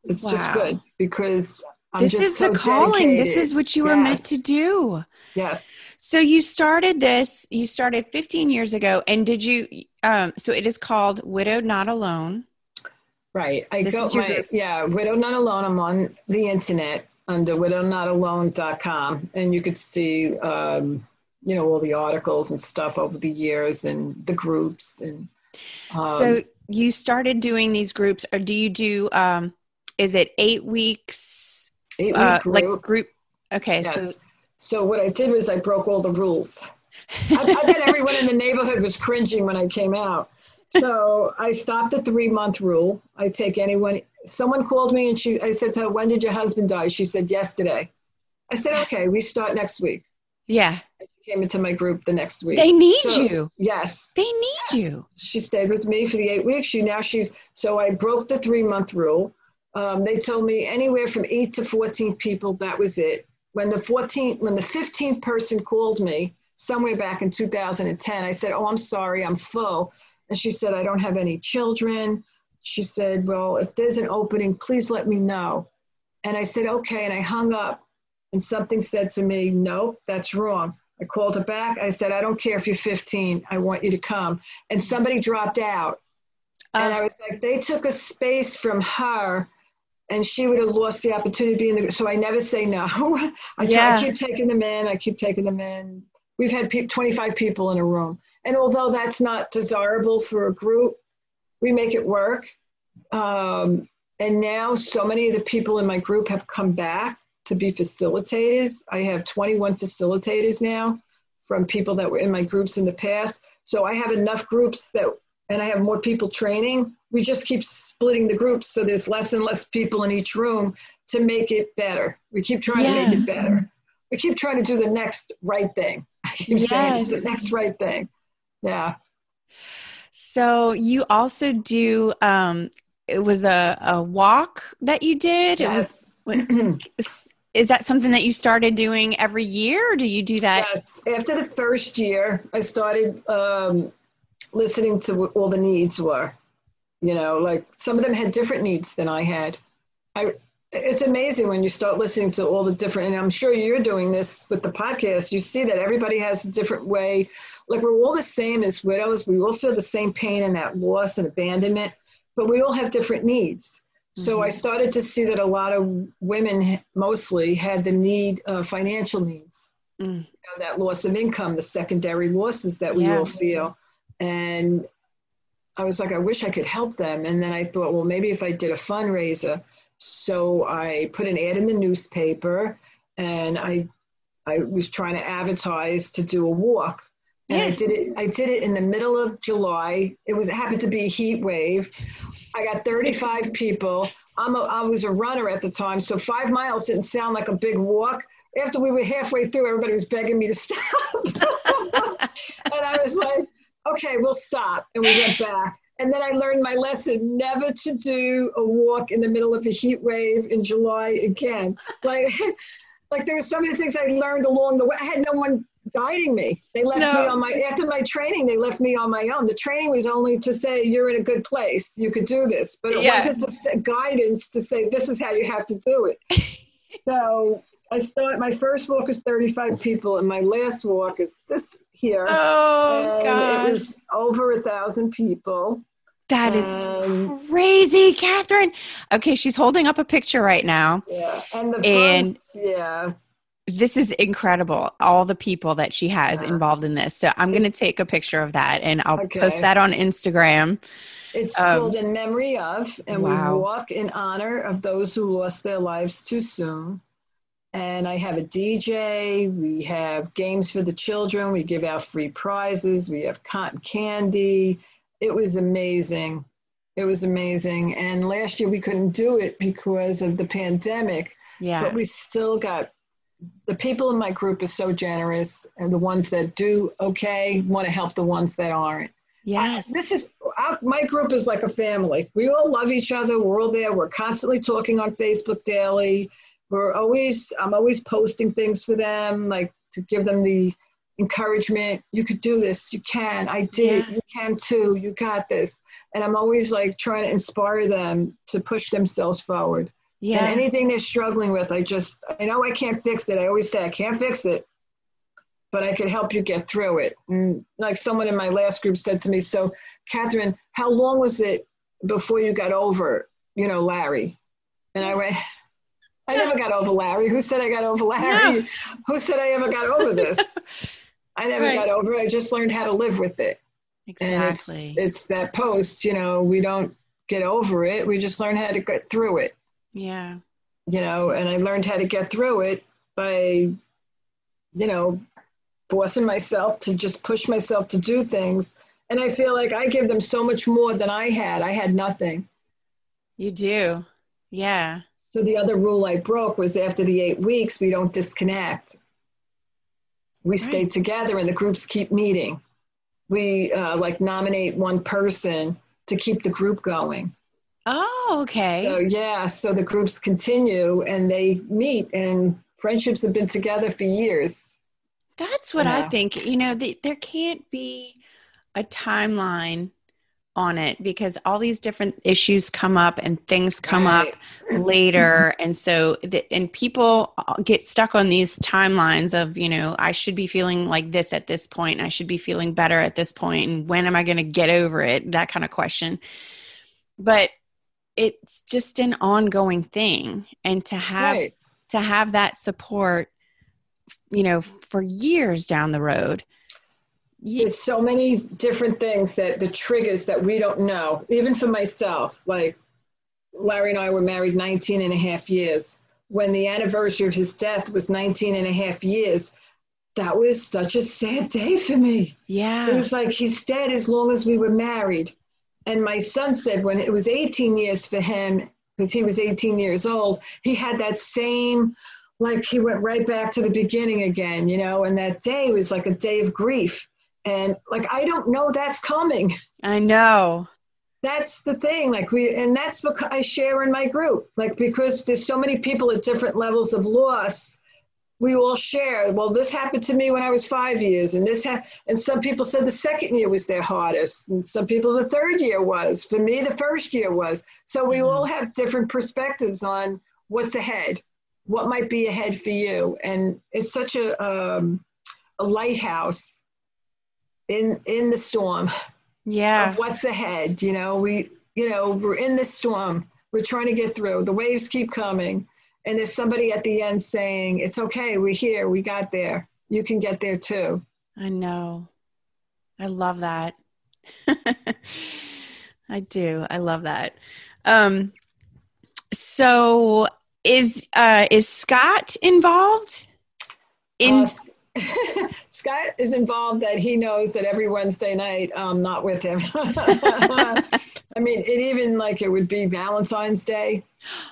It's just good because I'm this is so the calling this is what you were meant to do yes. so you started this you started 15 years ago and did you um so it is called widowed not alone Right. I This go is your my group. yeah, Widow Not Alone. I'm on the internet under widownotalone.com and you could see um, you know, all the articles and stuff over the years and the groups and um, so you started doing these groups or do you do um is it eight weeks eight week uh, group. like group okay Yes. so So what I did was I broke all the rules. I, I bet *laughs* everyone in the neighborhood was cringing when I came out. So I stopped the three month rule. I take anyone. Someone called me and she. I said to her, "When did your husband die?" She said, "Yesterday." I said, *sighs* "Okay, we start next week." yeah She came into my group the next week. they need So- you Yes, they need you she stayed with me for the eight weeks. She now she's so I broke the three month rule. Um, they told me anywhere from eight to fourteen people. That was it. When the 14th, when the 15th person called me somewhere back in 2010, I said, "Oh, I'm sorry, I'm full," and she said, "I don't have any children." She said, "Well, if there's an opening, please let me know." And I said, "Okay," and I hung up. And something said to me, "No, that's wrong." I called her back. I said, "I don't care if you're 15. I want you to come." And somebody dropped out. And I Uh, was like, they took a space from her, and she would have lost the opportunity to be in the. So I never say no. *laughs* I, try- Yeah. I keep taking them in. I keep taking them in. We've had pe- 25 people in a room, and although that's not desirable for a group, we make it work. Um, and now, so many of the people in my group have come back to be facilitators. I have 21 facilitators now from people that were in my groups in the past. So I have enough groups that and I have more people training, we just keep splitting the groups so there's less and less people in each room to make it better. We keep trying to make it better. We keep trying to do the next right thing. *laughs* I keep saying it's the next right thing. Yeah. so you also do um it was a, a walk that you did it was *clears throat* is that something that you started doing every year or do you do that yes after the first year i started um, listening to what all the needs were you know like some of them had different needs than i had i it's amazing when you start listening to all the different and i'm sure you're doing this with the podcast you see that everybody has a different way like we're all the same as widows we all feel the same pain and that loss and abandonment but we all have different needs so I mm-hmm. started to see that a lot of women mostly had the need, uh, financial needs, mm. you know, that loss of income, the secondary losses that we yeah. all feel. And I was like, I wish I could help them. And then I thought, well, maybe if I did a fundraiser. So I put an ad in the newspaper and I, I was trying to advertise to do a walk. And yeah. I did it. I did it in the middle of July. It was it happened to be a heat wave. I got 35 people. I'm a, I was a runner at the time, so five miles didn't sound like a big walk. After we were halfway through, everybody was begging me to *laughs* stop, *laughs* and I was like, "Okay, we'll stop." And we went back. And then I learned my lesson: never to do a walk in the middle of a heat wave in July again. Like, *laughs* like there were so many things I learned along the way. I had no one guiding me. They left no. me on my after my training. They left me on my own. The training was only to say you're in a good place. You could do this, but it yeah. wasn't to guidance to say this is how you have to do it. *laughs* so I start. My first walk is 35 people, and my last walk is this here. Oh and gosh. It was over a thousand people. That is crazy, Kathryn. Okay, she's holding up a picture right now. Yeah, and the and yeah, this is incredible all the people that she has yeah. involved in this so i'm going to take a picture of that and i'll okay. post that on instagram it's um, called in memory of and wow. we walk in honor of those who lost their lives too soon and i have a dj we have games for the children we give out free prizes we have cotton candy. It was amazing. It was amazing. And last year we couldn't do it because of the pandemic yeah. but we still got the people in my group are so generous and the ones that do okay want to help the ones that aren't. Yes. Uh, this is our, my group is like a family. We all love each other we're all there we're constantly talking on facebook daily we're always i'm always posting things for them like to give them the encouragement you could do this you can i did yeah. you can too you got this and i'm always like trying to inspire them to push themselves forward yeah. And anything they're struggling with, I just, I know I can't fix it. I always say I can't fix it, but I can help you get through it. And like someone in my last group said to me, so Kathryn, how long was it before you got over, you know, Larry? And I went, I never got over Larry. Who said I got over Larry? No. *laughs* Who said I ever got over this? *laughs* I never right. got over it. I just learned how to live with it. Exactly. And it's, it's that post, you know, we don't get over it. We just learn how to get through it. Yeah. You know, and I learned how to get through it by, you know, forcing myself to just push myself to do things. And I feel like I give them so much more than I had. I had nothing. You do. Yeah. So the other rule I broke was after the eight weeks, we don't disconnect. We right. stay together and the groups keep meeting. We uh, like nominate one person to keep the group going. Oh, okay. So yeah, so the groups continue and they meet, and friendships have been together for years. That's what yeah. I think. You know, the, there can't be a timeline on it because all these different issues come up and things come right. up later mm-hmm. and so the, and people get stuck on these timelines of you know i should be feeling like this at this point. I should be feeling better at this point. And when am i going to get over it? That kind of question. But it's just an ongoing thing. And to have right. to have that support you know for years down the road there's so many different things that the triggers that we don't know even for myself like larry and i were married 19 and a half years. When the anniversary of his death was 19 and a half years that was such a sad day for me. Yeah. It was like he's dead as long as we were married. And my son said when it was 18 years for him, because he was 18 years old, he had that same, like he went right back to the beginning again, you know, and that day was like a day of grief. And like, I don't know that's coming. I know. that's the thing like we and that's what i share in my group like because there's so many people at different levels of loss we all share well this happened to me when i was five years and this ha- and some people said the second year was their hardest and some people the third year was for me the first year was so we mm-hmm. all have different perspectives on what's ahead what might be ahead for you and it's such a um, a lighthouse in in the storm yeah. of what's ahead you know we you know we're in this storm. We're trying to get through. The waves keep coming. And there's somebody at the end saying it's okay. We're here. We got there. You can get there too. I know. I love that. *laughs* I do. I love that. Um so is uh is scott involved in uh, *laughs* Scott is involved that he knows that every Wednesday night I'm not with him. *laughs* I mean, it even like it would be Valentine's Day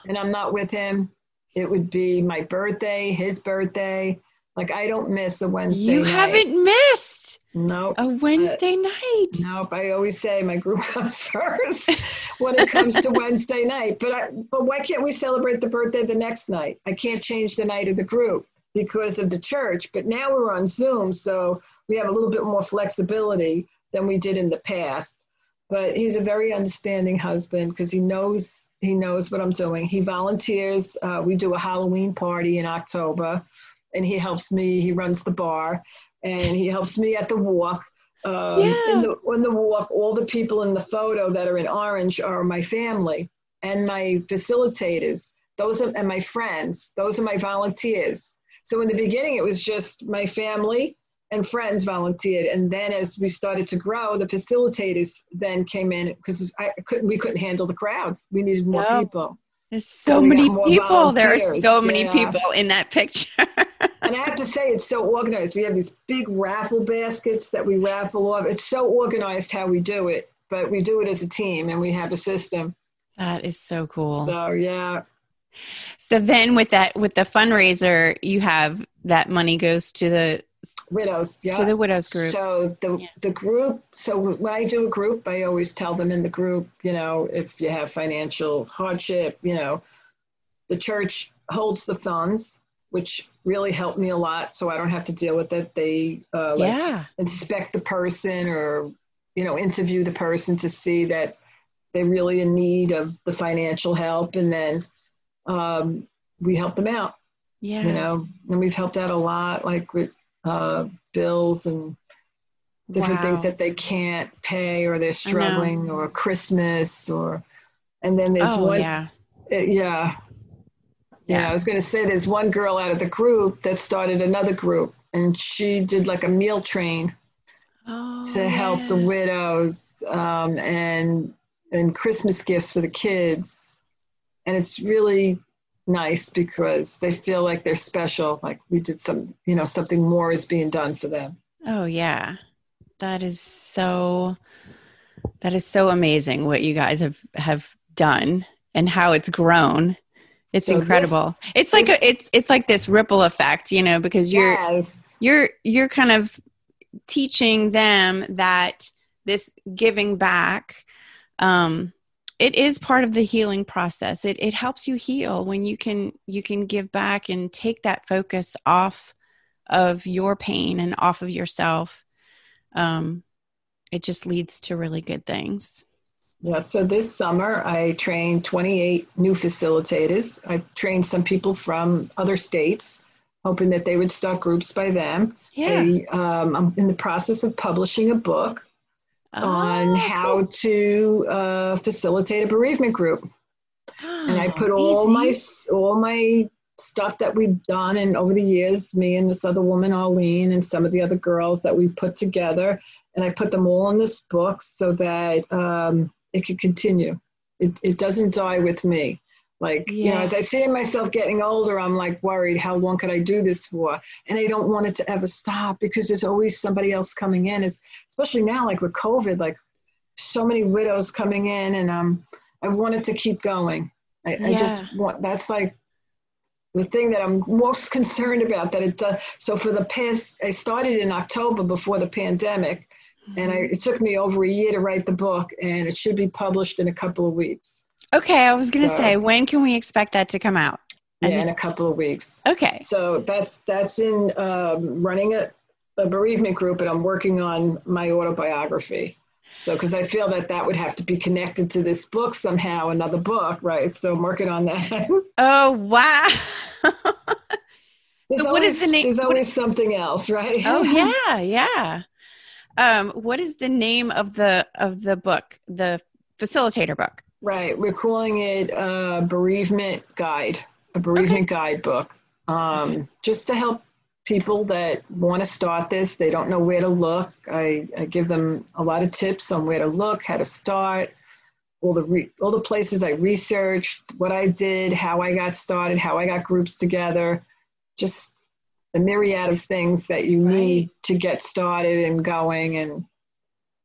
and I'm not with him. It would be my birthday, his birthday. Like I don't miss a Wednesday. You night. haven't missed. Nope. A Wednesday uh, night. Nope. I always say my group *laughs* comes first when it comes to Wednesday night. But I, but why can't we celebrate the birthday the next night? I can't change the night of the group because of the church. But now we're on Zoom, so we have a little bit more flexibility than we did in the past. But he's a very understanding husband because he knows he knows what I'm doing. He volunteers. Uh, we do a Halloween party in October, and he helps me. He runs the bar, and he helps me at the walk. Um, yeah. in the in the walk, all the people in the photo that are in orange are my family and my facilitators. Those are and my friends. Those are my volunteers. So in the beginning, it was just my family and friends volunteered, and then as we started to grow, the facilitators then came in because I couldn't we couldn't handle the crowds. We needed more people. There's so, so many people. There are so many yeah. people in that picture. *laughs* and I have to say, it's so organized. We have these big raffle baskets that we raffle off. It's so organized how we do it, but we do it as a team and we have a system. That is so cool. So yeah, so then with that with the fundraiser, you have that money goes to the widows yeah to the widows group so the yeah. the group so when i do a group i always tell them in the group you know if you have financial hardship you know the church holds the funds which really helped me a lot so i don't have to deal with it they uh, like yeah. inspect the person or you know interview the person to see that they're really in need of the financial help and then um, we help them out. Yeah. You know, and we've helped out a lot, like with uh, bills and different wow. things that they can't pay or they're struggling or Christmas or, and then there's oh, one. Yeah. Uh, yeah. Yeah. I was going to say there's one girl out of the group that started another group and she did like a meal train oh, to help yeah. the widows um, and and Christmas gifts for the kids and it's really nice because they feel like they're special like we did some you know something more is being done for them. Oh yeah. That is so that is so amazing what you guys have have done and how it's grown. It's so incredible. This, it's like this, a, it's it's like this ripple effect you know because you're yes. you're you're kind of teaching them that this giving back um it is part of the healing process. It, it helps you heal when you can you can give back and take that focus off of your pain and off of yourself. Um, it just leads to really good things. Yeah so this summer i trained 28 new facilitators. I trained some people from other states hoping that they would start groups by them. Yeah. I, um, i'm in the process of publishing a book oh, on how cool. to uh, facilitate a bereavement group. and I put *gasps* all my all my stuff that we've done and over the years, me and this other woman, Arlene, and some of the other girls that we put together, and I put them all in this book so that um, it could continue. It, it doesn't die with me. Like, yeah. you know, as I see myself getting older, I'm like worried, how long could I do this for? And I don't want it to ever stop because there's always somebody else coming in. It's especially now, like with COVID, like so many widows coming in and um, I wanted to keep going. I, yeah. I just want, that's like the thing that I'm most *laughs* concerned about that it does. So for the past, I started in October before the pandemic Mm-hmm. And I, it took me over a year to write the book, and it should be published in a couple of weeks. Okay, I was going to so, say, when can we expect that to come out? Yeah, in a couple of weeks. Okay. So that's that's in um, running a, a bereavement group, and I'm working on my autobiography. So, because I feel that that would have to be connected to this book somehow, another book, right? So, I'm working on that. *laughs* Oh wow! so *laughs* what is the name? There's always is, something else, right? Oh *laughs* yeah, yeah. Um, what is the name of the of the book, the facilitator book? Right, we're calling it a bereavement guide, a bereavement okay. guidebook, um, just to help people that want to start this. They don't know where to look. I, I give them a lot of tips on where to look, how to start, all the re- all the places I researched, what I did, how I got started, how I got groups together, just the myriad of things that you right. need to get started and going and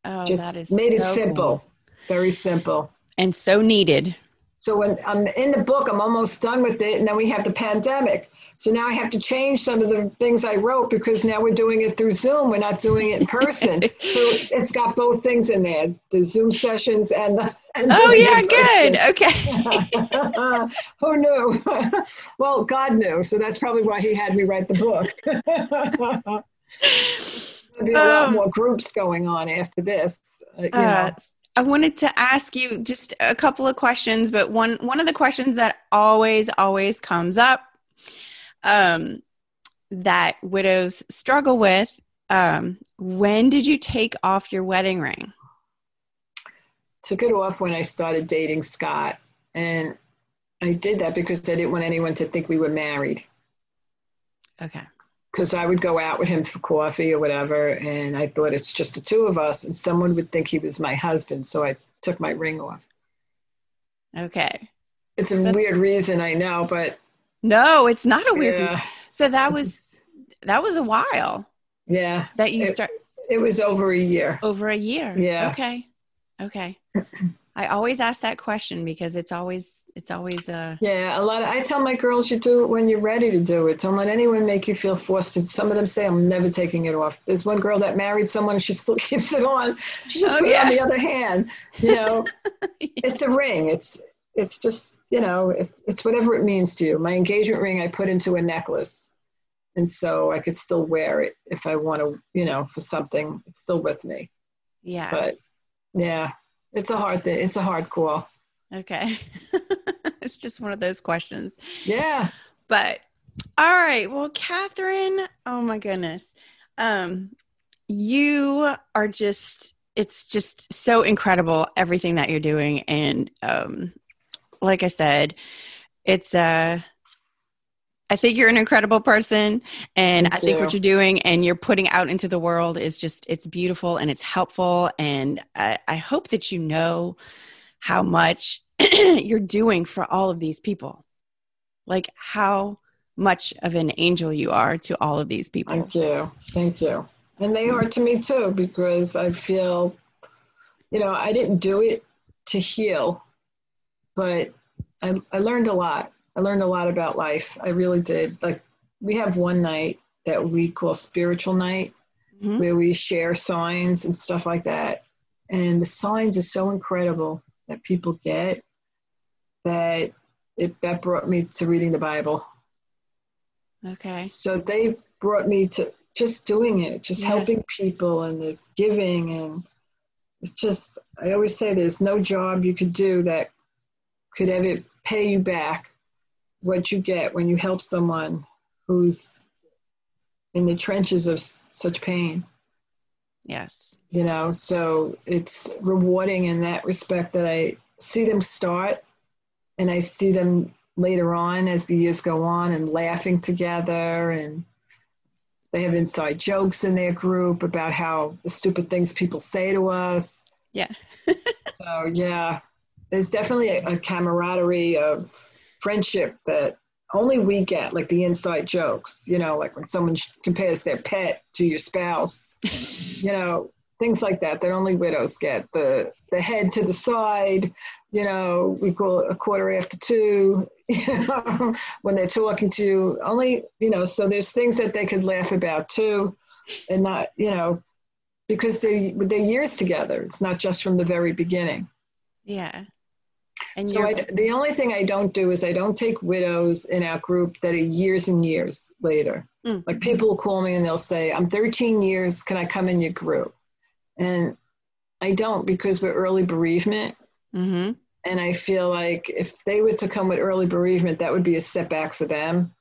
oh, just made so it simple. Cool. Very simple. And so needed. So when I'm in the book, I'm almost done with it, and then we have the pandemic. So now I have to change some of the things I wrote because now we're doing it through Zoom. We're not doing it in person. *laughs* so it's got both things in there: the Zoom sessions and the. And oh yeah, *laughs* good. Okay. *laughs* Who knew? well, God knew. So that's probably why He had me write the book. There'll be a um, lot more groups going on after this. Uh, uh, I wanted to ask you just a couple of questions, but one one of the questions that always always comes up um, that widows struggle with. Um, when did you take off your wedding ring? Took it off when I started dating Scott. And I did that because I didn't want anyone to think we were married. Okay. Because I would go out with him for coffee or whatever, and I thought it's just the two of us, and someone would think he was my husband. So I took my ring off. Okay. It's a so- weird reason, I know, but no, it's not a weird. Yeah. So that was that was a while. Yeah. That you start. It was over a year. Over a year. Yeah. Okay. Okay. *clears throat* I always ask that question because it's always it's always a yeah a lot of, I tell my girls you do it when you're ready to do it. Don't let anyone make you feel forced to. Some of them say I'm never taking it off. There's one girl that married someone and she still *laughs* keeps it on. She just oh, put yeah. it on the other hand. You know, *laughs* yeah. it's a ring. It's it's just you know if, it's whatever it means to you my engagement ring i put into a necklace and so i could still wear it if i want to you know for something it's still with me yeah but yeah it's a hard thing it's a hard call okay. *laughs* It's just one of those questions. Yeah. But all right. Well Kathryn oh my goodness. Um you are just it's just so incredible everything that you're doing. And um like I said, it's uh I think you're an incredible person and Thank I think you. what you're doing and you're putting out into the world is just it's beautiful and it's helpful and I, I hope that you know how much *clears throat* you're doing for all of these people. Like how much of an angel you are to all of these people. Thank you. Thank you. And they are to me too because I feel you know, I didn't do it to heal but I, I learned a lot. I learned a lot about life. I really did. Like we have one night that we call spiritual night mm-hmm. where we share signs and stuff like that. And the signs are so incredible that people get that it that brought me to reading the Bible. Okay. So they brought me to just doing it, just yeah. helping people and this giving and it's just I always say there's no job you could do that could ever pay you back what you get when you help someone who's in the trenches of such pain. Yes. You know, so it's rewarding in that respect that I see them start and I see them later on as the years go on and laughing together and they have inside jokes in their group about how the stupid things people say to us. Yeah. *laughs* so yeah, there's definitely a, a camaraderie of friendship that only we get, like the inside jokes, you know, like when someone compares their pet to your spouse, you know, things like that that only widows get. The the head to the side, you know, we call it a quarter after two, *laughs* you know, when they're talking to you. Only, you know, so there's things that they could laugh about too, and not, you know, because they they're years together. It's not just from the very beginning. Yeah. And so I, the only thing I don't do is I don't take widows in our group that are years and years later. Mm. Like people will call me and they'll say, "I'm 13 years. Can I come in your group?" And I don't because we're early bereavement. Mm-hmm. And I feel like if they were to come with early bereavement, that would be a setback for them.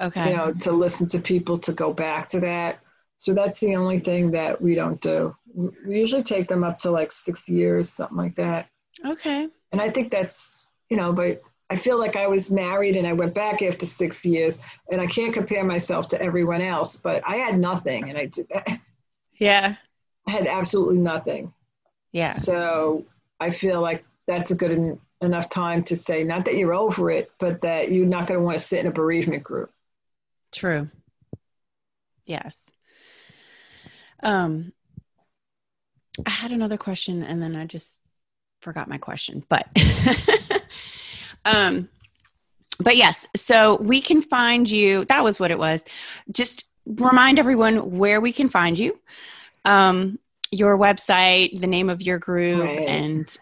Okay. You know, to listen to people to go back to that. So that's the only thing that we don't do. We usually take them up to like six years, something like that. Okay. And I think that's, you know, but I feel like I was married and I went back after six years and I can't compare myself to everyone else, but I had nothing and I did that. *laughs* Yeah. I had absolutely nothing. Yeah. So I feel like that's a good en- enough time to say, not that you're over it, but that you're not going to want to sit in a bereavement group. True. Yes. Um, I had another question and then I just forgot my question, but *laughs* um but yes, so we can find you. That was what it was. Just remind everyone where we can find you. Um your website, the name of your group right. and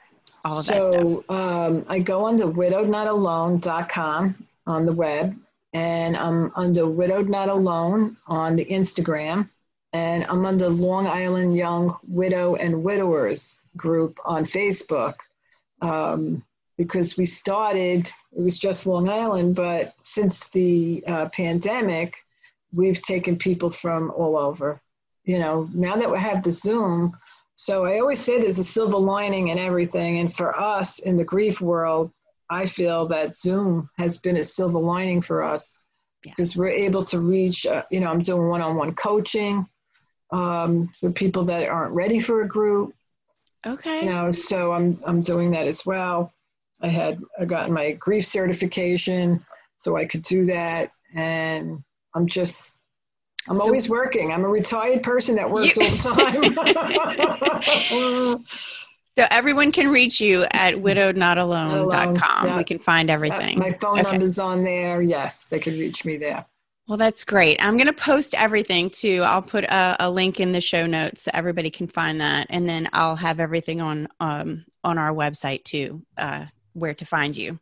all of so, that stuff. Um, I go on to widowednotalone.com on the web and I'm under Widowed Not Alone on the Instagram and I'm on the Long Island Young Widow and Widowers group on Facebook um, because we started, it was just Long Island, but since the uh, pandemic, we've taken people from all over. You know, now that we have the Zoom, so I always say there's a silver lining in everything. And for us in the grief world, I feel that Zoom has been a silver lining for us because yes. we're able to reach, uh, you know, I'm doing one on one coaching um, for people that aren't ready for a group. Okay. You know, so I'm I'm doing that as well. I had I gotten my grief certification, so I could do that, and I'm just I'm so, always working. I'm a retired person that works you, all the time. *laughs* *laughs* so everyone can reach you at widowednotalone.com. Yeah. We can find everything. Yeah, my phone okay. number's on there. Yes, they can reach me there. Well, that's great. I'm going to post everything too. I'll put a, a, link in the show notes so everybody can find that, and then I'll have everything on um, on our website too, uh, where to find you.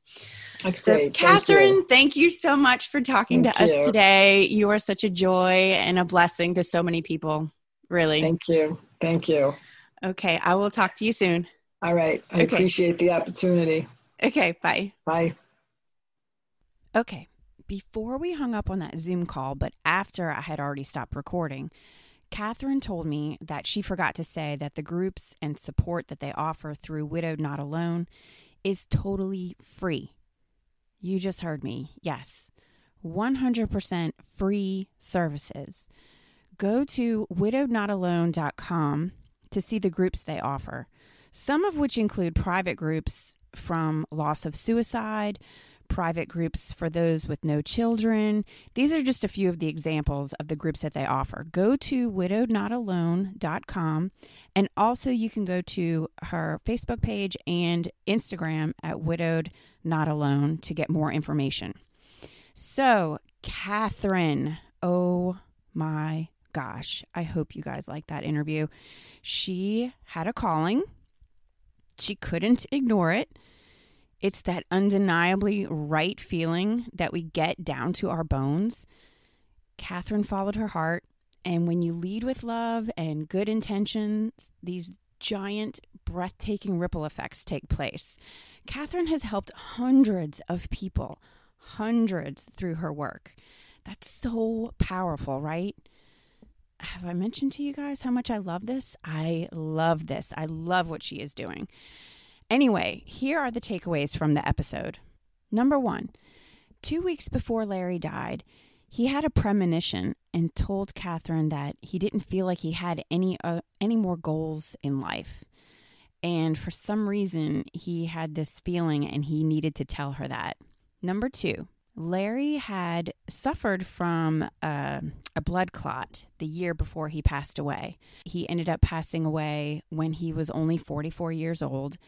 That's so, great. Kathryn, thank you. thank you. so much for talking thank to you. us today. You are such a joy and a blessing to so many people. Really. Thank you. Thank you. Okay, I will talk to you soon. All right. I okay. appreciate the opportunity. Okay. Bye. Bye. Okay before we hung up on that Zoom call, but after I had already stopped recording, Kathryn told me that she forgot to say that the groups and support that they offer through Widowed Not Alone is totally free. You just heard me. Yes, 100% free services. Go to widowednotalone.com to see the groups they offer, some of which include private groups from loss of suicide private groups for those with no children. These are just a few of the examples of the groups that they offer. Go to widowednotalone.com and also you can go to her Facebook page and Instagram at widowed not alone to get more information. So, Kathryn, oh my gosh, I hope you guys like that interview. She had a calling. She couldn't ignore it. It's that undeniably right feeling that we get down to our bones. Kathryn followed her heart, and when you lead with love and good intentions, these giant, breathtaking ripple effects take place. Kathryn has helped hundreds of people, hundreds through her work. That's so powerful, right? Have I mentioned to you guys how much I love this? I love this. I love what she is doing. Anyway, here are the takeaways from the episode. Number one, two weeks before Larry died, he had a premonition and told Kathryn that he didn't feel like he had any uh, any more goals in life. And for some reason, he had this feeling and he needed to tell her that. Number two, Larry had suffered from uh, a blood clot the year before he passed away. He ended up passing away when he was only 44 years old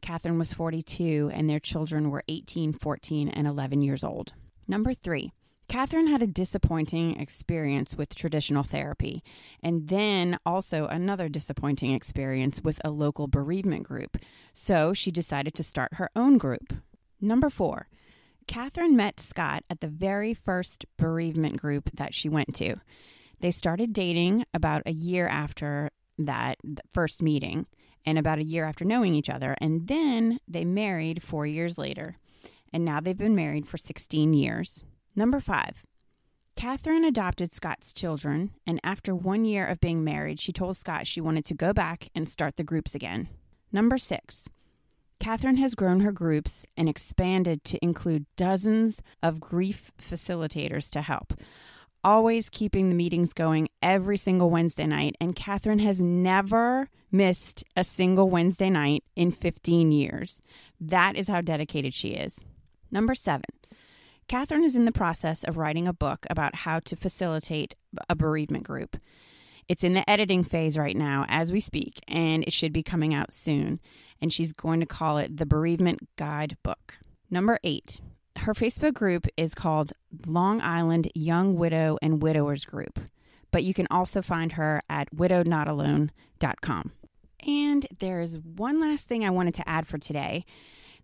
Kathryn was 42, and their children were 18, 14, and 11 years old. Number three, Kathryn had a disappointing experience with traditional therapy, and then also another disappointing experience with a local bereavement group. So she decided to start her own group. Number four, Kathryn met Scott at the very first bereavement group that she went to. They started dating about a year after that first meeting and about a year after knowing each other, and then they married four years later. And now they've been married for 16 years. Number five, Kathryn adopted Scott's children, and after one year of being married, she told Scott she wanted to go back and start the groups again. Number six, Kathryn has grown her groups and expanded to include dozens of grief facilitators to help, always keeping the meetings going every single Wednesday night. And Kathryn has never missed a single Wednesday night in 15 years. That is how dedicated she is. Number seven, Kathryn is in the process of writing a book about how to facilitate a bereavement group. It's in the editing phase right now as we speak, and it should be coming out soon. And she's going to call it the Bereavement Guide Book. Number eight, her Facebook group is called Long Island Young Widow and Widowers Group, but you can also find her at widowednotalone.com. And there is one last thing I wanted to add for today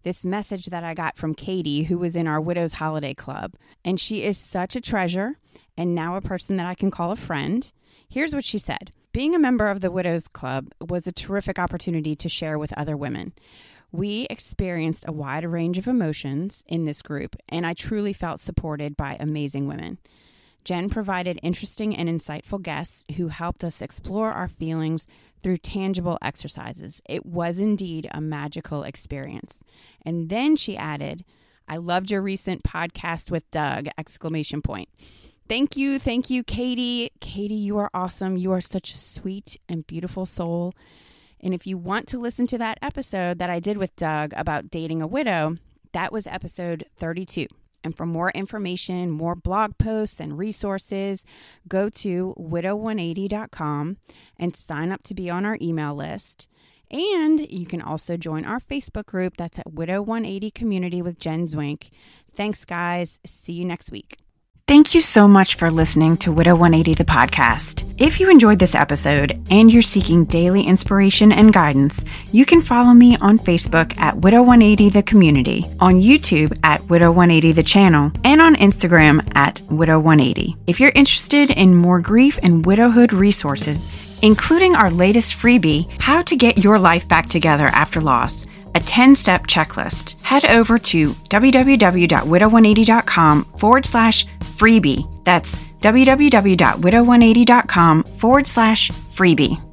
this message that I got from Katie, who was in our Widows Holiday Club. And she is such a treasure and now a person that I can call a friend. Here's what she said Being a member of the Widows Club was a terrific opportunity to share with other women. We experienced a wide range of emotions in this group, and I truly felt supported by amazing women. Jen provided interesting and insightful guests who helped us explore our feelings through tangible exercises. It was indeed a magical experience. And then she added, I loved your recent podcast with Doug exclamation point. Thank you, thank you Katie. Katie, you are awesome. You are such a sweet and beautiful soul. And if you want to listen to that episode that I did with Doug about dating a widow, that was episode 32. And for more information, more blog posts and resources, go to widow180.com and sign up to be on our email list. And you can also join our Facebook group that's at Widow 180 Community with Jen Zwinck. Thanks, guys. See you next week. Thank you so much for listening to Widow 180 the podcast. If you enjoyed this episode and you're seeking daily inspiration and guidance, you can follow me on Facebook at Widow 180 the community, on YouTube at Widow 180 the channel, and on Instagram at Widow 180. If you're interested in more grief and widowhood resources, including our latest freebie, How to Get Your Life Back Together After Loss, a 10 step checklist, head over to www.widow180.com forward slash freebie. That's www.widow180.com forward slash freebie.